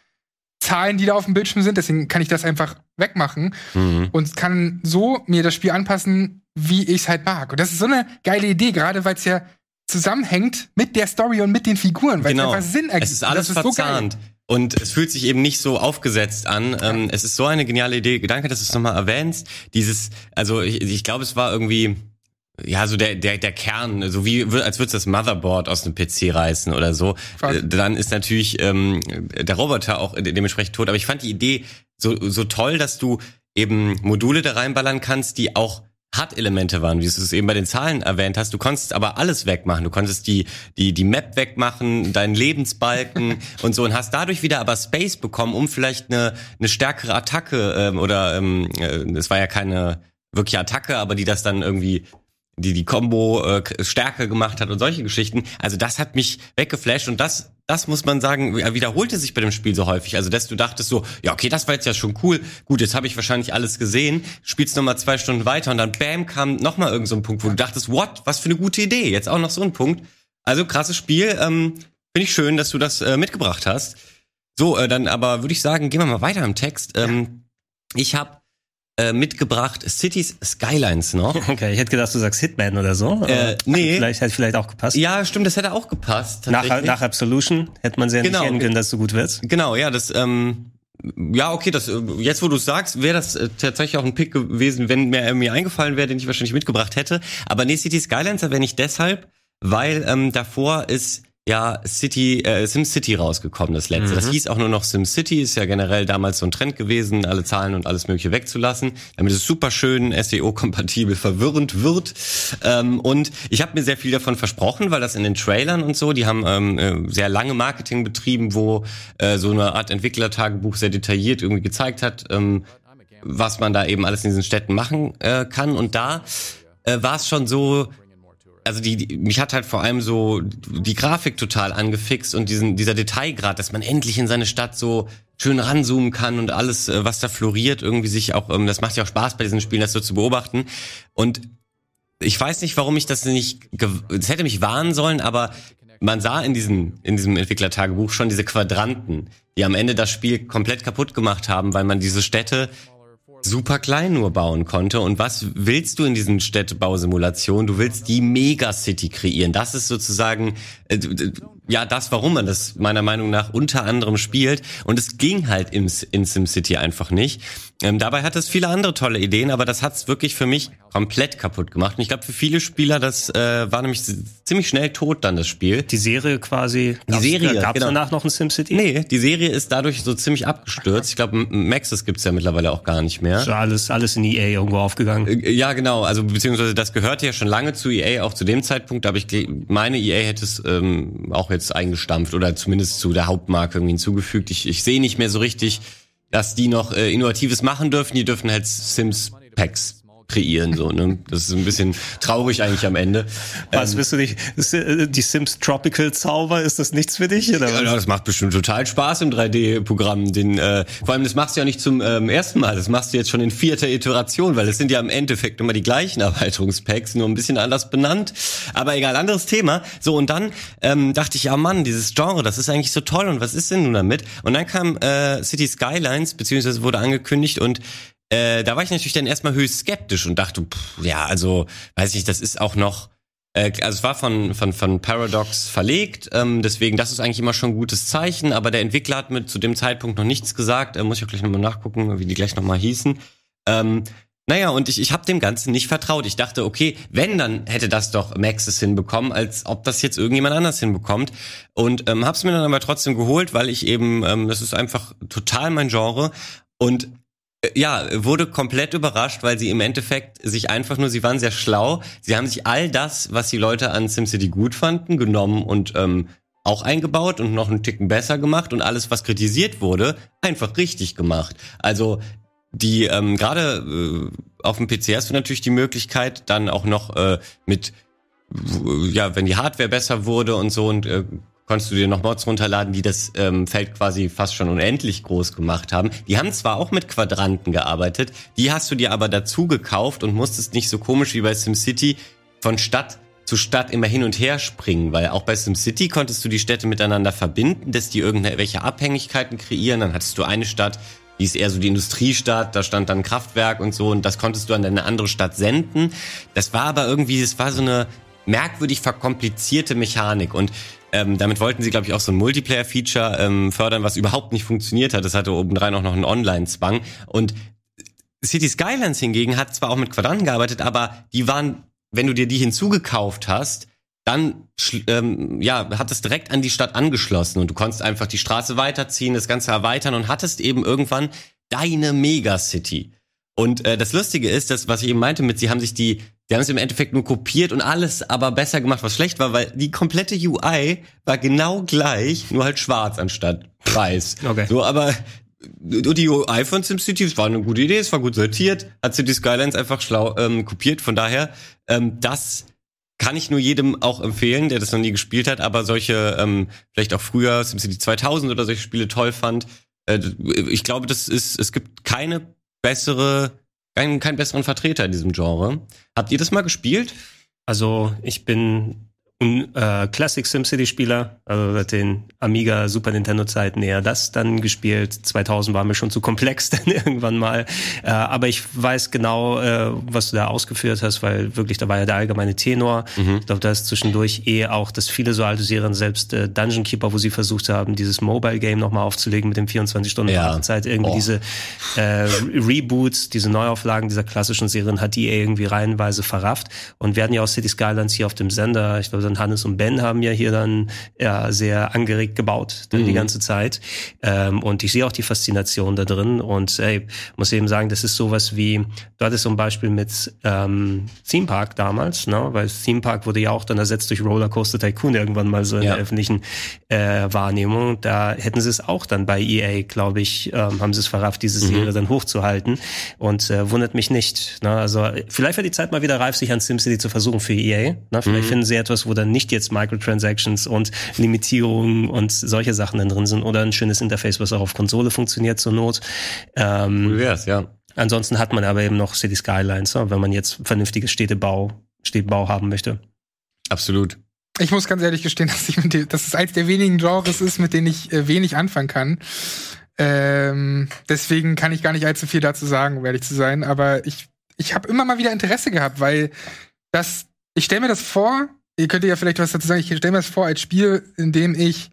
Zahlen, die da auf dem Bildschirm sind, deswegen kann ich das einfach wegmachen mhm. und kann so mir das Spiel anpassen, wie ich es halt mag. Und das ist so eine geile Idee, gerade weil es ja zusammenhängt mit der Story und mit den Figuren, weil genau. es einfach Sinn ergibt. Es ist alles ist verzahnt. So und es fühlt sich eben nicht so aufgesetzt an. Ähm, es ist so eine geniale Idee. Danke, dass du es nochmal erwähnst. Dieses, also ich, ich glaube, es war irgendwie ja, so der, der, der Kern, so wie, als würdest du das Motherboard aus einem PC reißen oder so, Fast. Äh, dann ist natürlich ähm, der Roboter auch dementsprechend tot. Aber ich fand die Idee so, so toll, dass du eben Module da reinballern kannst, die auch HUD-Elemente waren, wie du es eben bei den Zahlen erwähnt hast. Du konntest aber alles wegmachen. Du konntest die, die, die Map wegmachen, deinen Lebensbalken und so und hast dadurch wieder aber Space bekommen, um vielleicht eine, eine stärkere Attacke ähm, oder ähm, äh, es war ja keine wirkliche Attacke, aber die das dann irgendwie die die Combo äh, stärker gemacht hat und solche Geschichten. Also das hat mich weggeflasht und das das muss man sagen, wiederholte sich bei dem Spiel so häufig. Also, dass du dachtest so, ja, okay, das war jetzt ja schon cool. Gut, jetzt habe ich wahrscheinlich alles gesehen. Spielst noch mal zwei Stunden weiter und dann bam, kam noch mal irgend so ein Punkt, wo du dachtest, what, was für eine gute Idee. Jetzt auch noch so ein Punkt. Also, krasses Spiel. Ähm, Finde ich schön, dass du das äh, mitgebracht hast. So, äh, dann aber würde ich sagen, gehen wir mal weiter im Text. Ähm, ich habe äh, mitgebracht Cities Skylines noch. Okay, ich hätte gedacht, du sagst Hitman oder so. Äh, nee. Vielleicht hätte vielleicht auch gepasst. Ja, stimmt, das hätte auch gepasst. nach, nach Absolution hätte man sehr Genau. nicht können, dass du gut wird. Genau, ja, das, ähm, ja, okay, das, äh, jetzt wo du sagst, wäre das äh, tatsächlich auch ein Pick gewesen, wenn mir er mir eingefallen wäre, den ich wahrscheinlich mitgebracht hätte. Aber nee, City Skylines erwähne ich deshalb, weil ähm, davor ist ja City, äh, SimCity rausgekommen, das letzte. Das hieß auch nur noch SimCity, ist ja generell damals so ein Trend gewesen, alle Zahlen und alles mögliche wegzulassen, damit es super schön SEO-kompatibel verwirrend wird. Ähm, und ich habe mir sehr viel davon versprochen, weil das in den Trailern und so, die haben ähm, äh, sehr lange Marketing betrieben, wo äh, so eine Art Entwicklertagebuch sehr detailliert irgendwie gezeigt hat, ähm, was man da eben alles in diesen Städten machen äh, kann. Und da äh, war es schon so, also die, die, mich hat halt vor allem so die Grafik total angefixt und diesen, dieser Detailgrad, dass man endlich in seine Stadt so schön ranzoomen kann und alles, äh, was da floriert, irgendwie sich auch, ähm, das macht ja auch Spaß bei diesen Spielen, das so zu beobachten. Und ich weiß nicht, warum ich das nicht, es hätte mich warnen sollen, aber man sah in diesem, in diesem Entwicklertagebuch schon diese Quadranten, die am Ende das Spiel komplett kaputt gemacht haben, weil man diese Städte super klein nur bauen konnte. Und was willst du in diesen Städtebausimulationen? Du willst die Megacity kreieren. Das ist sozusagen äh, ja das, warum man das meiner Meinung nach unter anderem spielt. Und es ging halt im, in SimCity einfach nicht. Ähm, dabei hat es viele andere tolle Ideen, aber das hat es wirklich für mich komplett kaputt gemacht. Und ich glaube, für viele Spieler, das äh, war nämlich ziemlich schnell tot dann das Spiel. Die Serie quasi. Die Serie, Gab es genau. danach noch ein SimCity? Nee, die Serie ist dadurch so ziemlich abgestürzt. Ich glaube, Maxis gibt's ja mittlerweile auch gar nicht mehr. So alles, alles in EA irgendwo aufgegangen. Äh, Ja, genau. Also beziehungsweise das gehörte ja schon lange zu EA, auch zu dem Zeitpunkt. Aber ich meine, EA hätte es ähm, auch jetzt eingestampft oder zumindest zu der Hauptmarke irgendwie hinzugefügt. Ich, ich sehe nicht mehr so richtig, dass die noch äh, Innovatives machen dürfen. Die dürfen halt Sims Packs kreieren so. Ne? Das ist ein bisschen traurig eigentlich am Ende. Was bist du nicht? Äh, Die Sims Tropical Zauber, ist das nichts für dich? Oder Ja, das macht bestimmt total Spaß im 3D-Programm. Den, äh, vor allem, das machst du ja nicht zum ähm, ersten Mal, das machst du jetzt schon in vierter Iteration, weil es sind ja im Endeffekt immer die gleichen Erweiterungspacks, nur ein bisschen anders benannt. Aber egal, anderes Thema. So, und dann ähm, dachte ich, ja Mann, dieses Genre, das ist eigentlich so toll und was ist denn nun damit? Und dann kam äh, City Skylines, beziehungsweise wurde angekündigt und äh, da war ich natürlich dann erstmal höchst skeptisch und dachte, pff, ja, also, weiß ich, das ist auch noch äh, also es war von, von, von Paradox verlegt, ähm, deswegen das ist eigentlich immer schon ein gutes Zeichen, aber der Entwickler hat mir zu dem Zeitpunkt noch nichts gesagt, äh, muss ich auch gleich nochmal nachgucken, wie die gleich nochmal hießen. Ähm, naja, und ich, ich habe dem Ganzen nicht vertraut. Ich dachte, okay, wenn, dann hätte das doch Maxis hinbekommen, als ob das jetzt irgendjemand anders hinbekommt. Und ähm, hab's mir dann aber trotzdem geholt, weil ich eben, ähm, das ist einfach total mein Genre. Und ja, wurde komplett überrascht, weil sie im Endeffekt sich einfach nur, sie waren sehr schlau. Sie haben sich all das, was die Leute an SimCity gut fanden, genommen und ähm, auch eingebaut und noch einen Ticken besser gemacht und alles, was kritisiert wurde, einfach richtig gemacht. Also die ähm, gerade äh, auf dem PC hast du natürlich die Möglichkeit, dann auch noch äh, mit ja, wenn die Hardware besser wurde und so und äh, konntest du dir noch Mods runterladen, die das ähm, Feld quasi fast schon unendlich groß gemacht haben. Die haben zwar auch mit Quadranten gearbeitet, die hast du dir aber dazu gekauft und musstest nicht so komisch wie bei SimCity von Stadt zu Stadt immer hin und her springen, weil auch bei SimCity konntest du die Städte miteinander verbinden, dass die irgendwelche Abhängigkeiten kreieren. Dann hattest du eine Stadt, die ist eher so die Industriestadt, da stand dann Kraftwerk und so und das konntest du an eine andere Stadt senden. Das war aber irgendwie, das war so eine merkwürdig verkomplizierte Mechanik und ähm, damit wollten sie, glaube ich, auch so ein Multiplayer-Feature ähm, fördern, was überhaupt nicht funktioniert hat. Das hatte obendrein auch noch einen Online-Zwang. Und City Skylines hingegen hat zwar auch mit Quadranten gearbeitet, aber die waren, wenn du dir die hinzugekauft hast, dann ähm, ja, hat es direkt an die Stadt angeschlossen und du konntest einfach die Straße weiterziehen, das Ganze erweitern und hattest eben irgendwann deine Megacity. Und äh, das Lustige ist, dass was ich eben meinte mit, sie haben sich die, die haben es im Endeffekt nur kopiert und alles aber besser gemacht, was schlecht war, weil die komplette UI war genau gleich, nur halt schwarz anstatt weiß. Okay. So, aber die UI von SimCity, es war eine gute Idee, es war gut sortiert, hat City Skylines einfach schlau ähm, kopiert. Von daher, ähm, das kann ich nur jedem auch empfehlen, der das noch nie gespielt hat, aber solche, ähm, vielleicht auch früher SimCity 2000 oder solche Spiele toll fand. Äh, ich glaube, das ist, es gibt keine bessere, keinen, keinen besseren Vertreter in diesem Genre. Habt ihr das mal gespielt? Also ich bin ein äh, Classic SimCity-Spieler, also seit den Amiga, Super Nintendo-Zeiten eher das dann gespielt. 2000 war mir schon zu komplex dann irgendwann mal. Äh, aber ich weiß genau, äh, was du da ausgeführt hast, weil wirklich, da war ja der allgemeine Tenor. Mhm. Ich glaube, da ist zwischendurch eh auch, dass viele so alte Serien, selbst äh, Dungeon Keeper, wo sie versucht haben, dieses Mobile-Game nochmal aufzulegen mit dem 24 Stunden ja. Zeit, irgendwie oh. diese äh, Reboots, diese Neuauflagen dieser klassischen Serien hat die irgendwie reihenweise verrafft und werden ja auch City Skylines hier auf dem Sender, ich glaube, und Hannes und Ben haben ja hier dann ja, sehr angeregt gebaut dann mhm. die ganze Zeit. Ähm, und ich sehe auch die Faszination da drin und ey, muss eben sagen, das ist sowas wie, du hattest ein Beispiel mit ähm, Theme Park damals, ne? weil Theme Park wurde ja auch dann ersetzt durch Rollercoaster Tycoon irgendwann mal so in ja. der öffentlichen äh, Wahrnehmung. Da hätten sie es auch dann bei EA, glaube ich, ähm, haben sie es verrafft, diese mhm. Serie mhm. dann hochzuhalten und äh, wundert mich nicht. Ne? Also vielleicht wäre die Zeit mal wieder reif, sich an SimCity zu versuchen für EA. Ne? Vielleicht mhm. finden sie etwas, wo dann nicht jetzt Microtransactions und Limitierungen und solche Sachen dann drin sind oder ein schönes Interface, was auch auf Konsole funktioniert zur Not. Ähm, cool wär's, ja. Ansonsten hat man aber eben noch City Skylines, ne, wenn man jetzt vernünftiges Städtebau, Städtebau haben möchte. Absolut. Ich muss ganz ehrlich gestehen, dass, ich mit dem, dass es eins der wenigen Genres ist, mit denen ich äh, wenig anfangen kann. Ähm, deswegen kann ich gar nicht allzu viel dazu sagen, um ehrlich zu sein. Aber ich, ich habe immer mal wieder Interesse gehabt, weil das, ich stelle mir das vor, ihr könnt ja vielleicht was dazu sagen. Ich stelle mir das vor als Spiel, in dem ich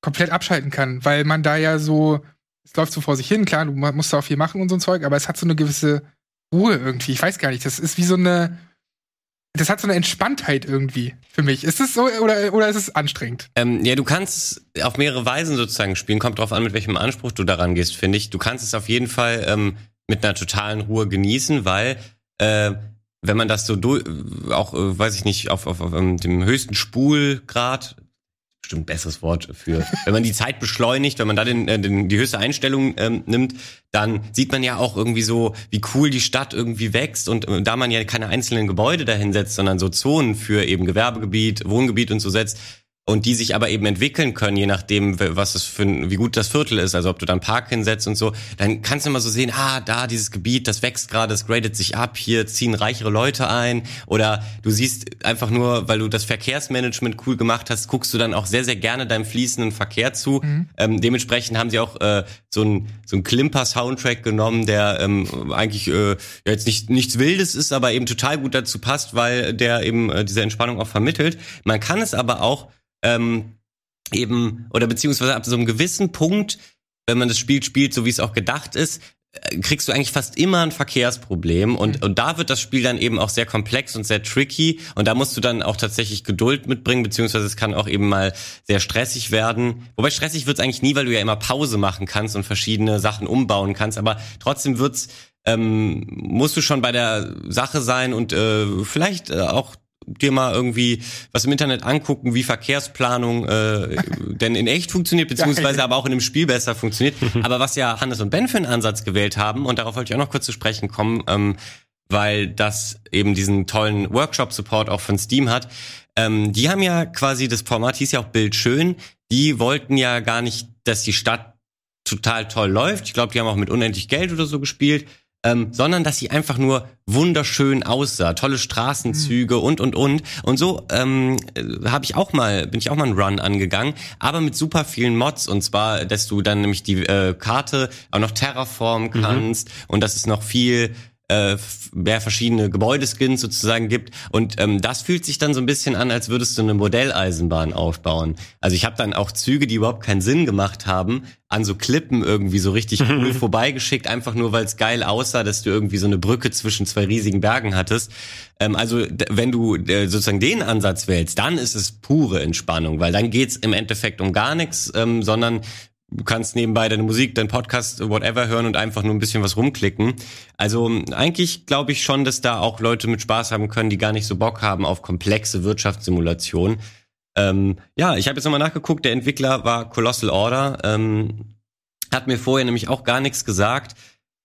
komplett abschalten kann, weil man da ja so, es läuft so vor sich hin, klar, du musst da auch viel machen und so ein Zeug, aber es hat so eine gewisse Ruhe irgendwie. Ich weiß gar nicht, das ist wie so eine, das hat so eine Entspanntheit irgendwie für mich. Ist es so oder, oder ist es anstrengend? Ähm, ja, du kannst auf mehrere Weisen sozusagen spielen. Kommt drauf an, mit welchem Anspruch du daran gehst, finde ich. Du kannst es auf jeden Fall ähm, mit einer totalen Ruhe genießen, weil äh, wenn man das so durch, auch, äh, weiß ich nicht, auf, auf, auf um, dem höchsten Spulgrad, bestimmt besseres Wort für, wenn man die Zeit beschleunigt, wenn man da den, äh, den, die höchste Einstellung ähm, nimmt, dann sieht man ja auch irgendwie so, wie cool die Stadt irgendwie wächst. Und äh, da man ja keine einzelnen Gebäude dahinsetzt, sondern so Zonen für eben Gewerbegebiet, Wohngebiet und so setzt, und die sich aber eben entwickeln können, je nachdem, was es für wie gut das Viertel ist. Also ob du dann Park hinsetzt und so, dann kannst du immer so sehen, ah, da dieses Gebiet, das wächst gerade, es gradet sich ab, hier ziehen reichere Leute ein. Oder du siehst einfach nur, weil du das Verkehrsmanagement cool gemacht hast, guckst du dann auch sehr, sehr gerne deinem fließenden Verkehr zu. Mhm. Ähm, dementsprechend haben sie auch äh, so ein so ein Klimper-Soundtrack genommen, der ähm, eigentlich äh, ja jetzt nicht nichts Wildes ist, aber eben total gut dazu passt, weil der eben äh, diese Entspannung auch vermittelt. Man kann es aber auch ähm, eben, oder beziehungsweise ab so einem gewissen Punkt, wenn man das Spiel spielt, so wie es auch gedacht ist, äh, kriegst du eigentlich fast immer ein Verkehrsproblem und, mhm. und da wird das Spiel dann eben auch sehr komplex und sehr tricky und da musst du dann auch tatsächlich Geduld mitbringen, beziehungsweise es kann auch eben mal sehr stressig werden. Wobei stressig wird's eigentlich nie, weil du ja immer Pause machen kannst und verschiedene Sachen umbauen kannst, aber trotzdem wird's ähm, musst du schon bei der Sache sein und äh, vielleicht äh, auch dir mal irgendwie was im Internet angucken, wie Verkehrsplanung äh, denn in echt funktioniert, beziehungsweise aber auch in dem Spiel besser funktioniert. aber was ja Hannes und Ben für einen Ansatz gewählt haben, und darauf wollte ich auch noch kurz zu sprechen kommen, ähm, weil das eben diesen tollen Workshop-Support auch von Steam hat. Ähm, die haben ja quasi, das Format hieß ja auch Bildschön, die wollten ja gar nicht, dass die Stadt total toll läuft. Ich glaube, die haben auch mit unendlich Geld oder so gespielt ähm, sondern dass sie einfach nur wunderschön aussah, tolle Straßenzüge mhm. und und und und so ähm, habe ich auch mal bin ich auch mal einen Run angegangen, aber mit super vielen Mods und zwar, dass du dann nämlich die äh, Karte auch noch terraformen mhm. kannst mhm. und dass es noch viel äh, mehr verschiedene Gebäudeskins sozusagen gibt. Und ähm, das fühlt sich dann so ein bisschen an, als würdest du eine Modelleisenbahn aufbauen. Also ich habe dann auch Züge, die überhaupt keinen Sinn gemacht haben, an so Klippen irgendwie so richtig cool vorbeigeschickt, einfach nur weil es geil aussah, dass du irgendwie so eine Brücke zwischen zwei riesigen Bergen hattest. Ähm, also wenn du äh, sozusagen den Ansatz wählst, dann ist es pure Entspannung, weil dann geht's im Endeffekt um gar nichts, ähm, sondern du kannst nebenbei deine Musik, deinen Podcast, whatever hören und einfach nur ein bisschen was rumklicken. Also eigentlich glaube ich schon, dass da auch Leute mit Spaß haben können, die gar nicht so Bock haben auf komplexe Wirtschaftssimulationen. Ähm, ja, ich habe jetzt nochmal nachgeguckt, der Entwickler war Colossal Order, ähm, hat mir vorher nämlich auch gar nichts gesagt.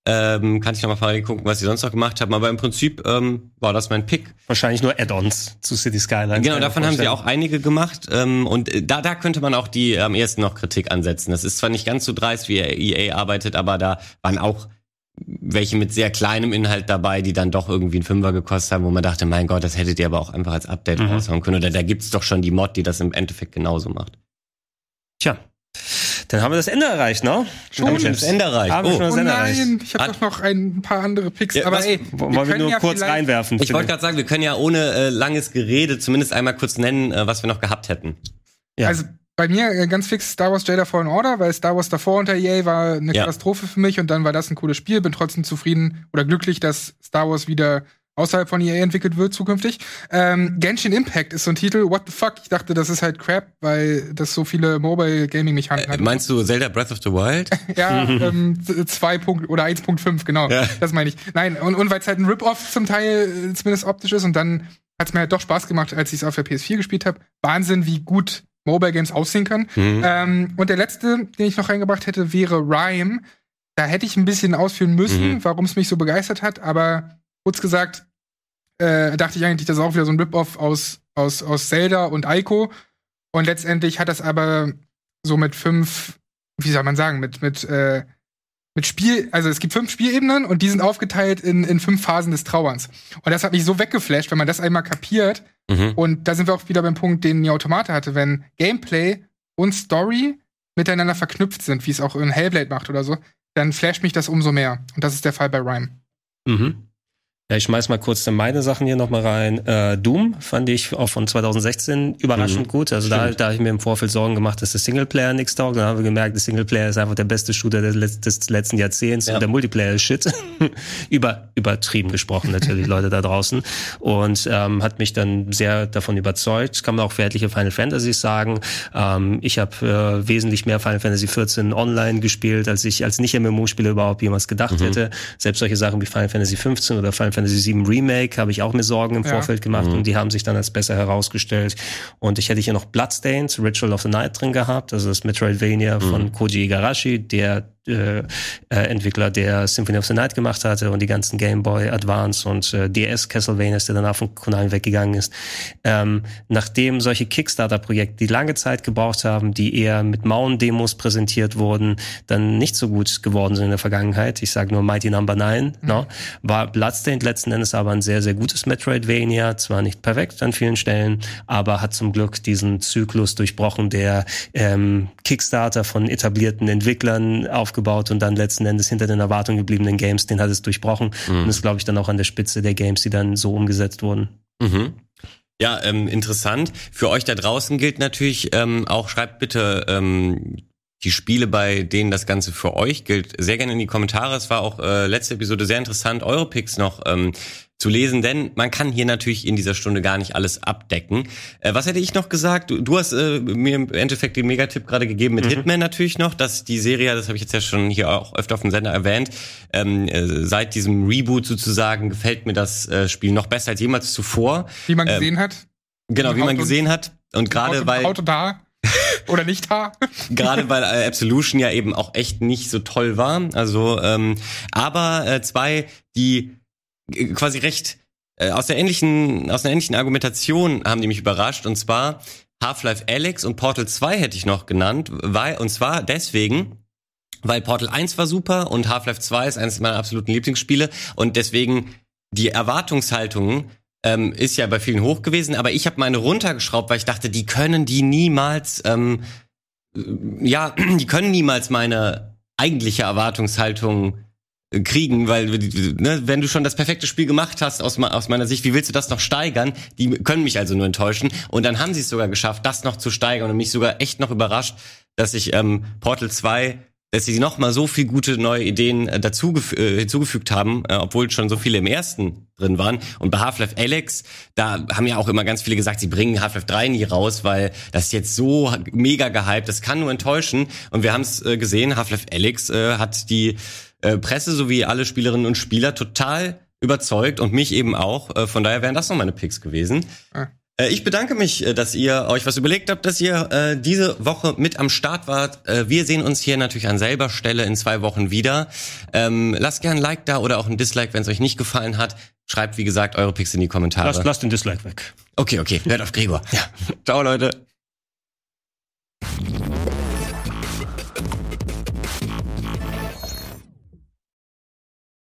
Ähm, kann ich noch mal parallel gucken, was sie sonst noch gemacht haben. Aber im Prinzip ähm, war das mein Pick. Wahrscheinlich nur Add-ons zu City Skylines. Genau, davon haben sie auch einige gemacht. Ähm, und äh, da, da könnte man auch die am ersten noch Kritik ansetzen. Das ist zwar nicht ganz so dreist, wie EA arbeitet, aber da waren auch welche mit sehr kleinem Inhalt dabei, die dann doch irgendwie einen Fünfer gekostet haben, wo man dachte, mein Gott, das hättet ihr aber auch einfach als Update mhm. raushauen können. Oder da gibt's doch schon die Mod, die das im Endeffekt genauso macht. Tja, dann haben wir das Ende erreicht, ne? Schon haben wir das Ende erreicht. Haben oh, schon das Ende oh nein, erreicht. ich habe doch noch ein paar andere Picks. Ja, aber was, ey, wollen wir, wir nur ja kurz reinwerfen? Ich wollte gerade sagen, wir können ja ohne äh, langes Gerede zumindest einmal kurz nennen, äh, was wir noch gehabt hätten. Ja. Also bei mir äh, ganz fix Star Wars Jedi Fallen Order, weil Star Wars davor unter EA war eine ja. Katastrophe für mich und dann war das ein cooles Spiel. Bin trotzdem zufrieden oder glücklich, dass Star Wars wieder außerhalb von EA entwickelt wird zukünftig. Ähm, Genshin Impact ist so ein Titel, what the fuck? Ich dachte, das ist halt Crap, weil das so viele Mobile Gaming Mechaniken äh, hat. Meinst du Zelda Breath of the Wild? ja, ähm, 2. oder 1.5, genau. Ja. Das meine ich. Nein, und, und weil es halt ein Rip-Off zum Teil äh, zumindest optisch ist und dann hat es mir halt doch Spaß gemacht, als ich es auf der PS4 gespielt habe. Wahnsinn, wie gut Mobile Games aussehen können. Mhm. Ähm, und der letzte, den ich noch reingebracht hätte, wäre Rhyme. Da hätte ich ein bisschen ausführen müssen, mhm. warum es mich so begeistert hat, aber kurz gesagt, äh, dachte ich eigentlich, das ist auch wieder so ein Rip-Off aus, aus, aus Zelda und Ico. Und letztendlich hat das aber so mit fünf, wie soll man sagen, mit, mit, äh, mit Spiel, also es gibt fünf Spielebenen und die sind aufgeteilt in, in fünf Phasen des Trauerns. Und das hat mich so weggeflasht, wenn man das einmal kapiert. Mhm. Und da sind wir auch wieder beim Punkt, den die Automate hatte, wenn Gameplay und Story miteinander verknüpft sind, wie es auch in Hellblade macht oder so, dann flasht mich das umso mehr. Und das ist der Fall bei Rhyme. Mhm. Ja, ich schmeiß mal kurz meine Sachen hier nochmal rein. Äh, Doom fand ich auch von 2016 überraschend mhm. gut. Also da, da habe ich mir im Vorfeld Sorgen gemacht, dass der Singleplayer nichts taugt. Dann haben wir gemerkt, der Singleplayer ist einfach der beste Shooter des, des letzten Jahrzehnts ja. und der Multiplayer ist Shit. Über, übertrieben gesprochen natürlich, Leute da draußen. Und ähm, hat mich dann sehr davon überzeugt. Kann man auch für etliche Final Fantasies sagen. Ähm, ich habe äh, wesentlich mehr Final Fantasy 14 online gespielt, als ich als Nicht-MMO-Spieler überhaupt jemals gedacht mhm. hätte. Selbst solche Sachen wie Final Fantasy 15 oder Final Fantasy VII Remake habe ich auch mir Sorgen im ja. Vorfeld gemacht mhm. und die haben sich dann als besser herausgestellt. Und ich hätte hier noch Bloodstained, Ritual of the Night drin gehabt, also das Metroidvania mhm. von Koji Igarashi, der äh, äh, Entwickler, der Symphony of the Night gemacht hatte und die ganzen Game Boy Advance und äh, DS Castlevania, der danach von Konami weggegangen ist. Ähm, nachdem solche Kickstarter-Projekte, die lange Zeit gebraucht haben, die eher mit Mauen-Demos präsentiert wurden, dann nicht so gut geworden sind in der Vergangenheit, ich sage nur Mighty Number no. 9, mhm. no, war Bloodstained letzten Endes aber ein sehr, sehr gutes Metroidvania, zwar nicht perfekt an vielen Stellen, aber hat zum Glück diesen Zyklus durchbrochen, der ähm, Kickstarter von etablierten Entwicklern aufgebaut aufgebaut und dann letzten Endes hinter den Erwartungen gebliebenen Games, den hat es durchbrochen mhm. und ist, glaube ich, dann auch an der Spitze der Games, die dann so umgesetzt wurden. Mhm. Ja, ähm, interessant. Für euch da draußen gilt natürlich ähm, auch, schreibt bitte ähm, die Spiele, bei denen das Ganze für euch gilt, sehr gerne in die Kommentare. Es war auch äh, letzte Episode sehr interessant, eure Picks noch ähm, zu lesen, denn man kann hier natürlich in dieser Stunde gar nicht alles abdecken. Äh, was hätte ich noch gesagt? Du, du hast äh, mir im Endeffekt den Megatipp gerade gegeben mit mhm. Hitman natürlich noch, dass die Serie, das habe ich jetzt ja schon hier auch öfter auf dem Sender erwähnt, ähm, äh, seit diesem Reboot sozusagen gefällt mir das äh, Spiel noch besser als jemals zuvor. Wie man gesehen ähm, hat. Genau, wie man gesehen hat. Und gerade weil. Auto da. Oder nicht da. Gerade weil äh, Absolution ja eben auch echt nicht so toll war. Also, ähm, aber äh, zwei, die quasi recht. Äh, aus der ähnlichen aus einer ähnlichen Argumentation haben die mich überrascht. Und zwar Half-Life Alex und Portal 2 hätte ich noch genannt, weil und zwar deswegen weil Portal 1 war super und Half-Life 2 ist eines meiner absoluten Lieblingsspiele. Und deswegen die Erwartungshaltung ähm, ist ja bei vielen hoch gewesen, aber ich habe meine runtergeschraubt, weil ich dachte, die können die niemals ähm, ja, die können niemals meine eigentliche Erwartungshaltung kriegen, weil ne, wenn du schon das perfekte Spiel gemacht hast aus, aus meiner Sicht, wie willst du das noch steigern? Die können mich also nur enttäuschen und dann haben sie es sogar geschafft, das noch zu steigern und mich sogar echt noch überrascht, dass ich ähm, Portal 2 dass sie noch mal so viel gute neue Ideen äh, dazu äh, hinzugefügt haben, äh, obwohl schon so viele im ersten drin waren. Und bei Half-Life Alex, da haben ja auch immer ganz viele gesagt, sie bringen Half-Life 3 nie raus, weil das jetzt so mega gehypt, das kann nur enttäuschen. Und wir haben es äh, gesehen, Half-Life Alex äh, hat die äh, Presse sowie alle Spielerinnen und Spieler total überzeugt und mich eben auch. Äh, von daher wären das noch meine Picks gewesen. Ah. Äh, ich bedanke mich, äh, dass ihr euch was überlegt habt, dass ihr äh, diese Woche mit am Start wart. Äh, wir sehen uns hier natürlich an selber Stelle in zwei Wochen wieder. Ähm, lasst gerne ein Like da oder auch ein Dislike, wenn es euch nicht gefallen hat. Schreibt, wie gesagt, eure Picks in die Kommentare. Lasst, lasst den Dislike weg. Okay, okay, hört auf Gregor. Ja. Ciao, Leute.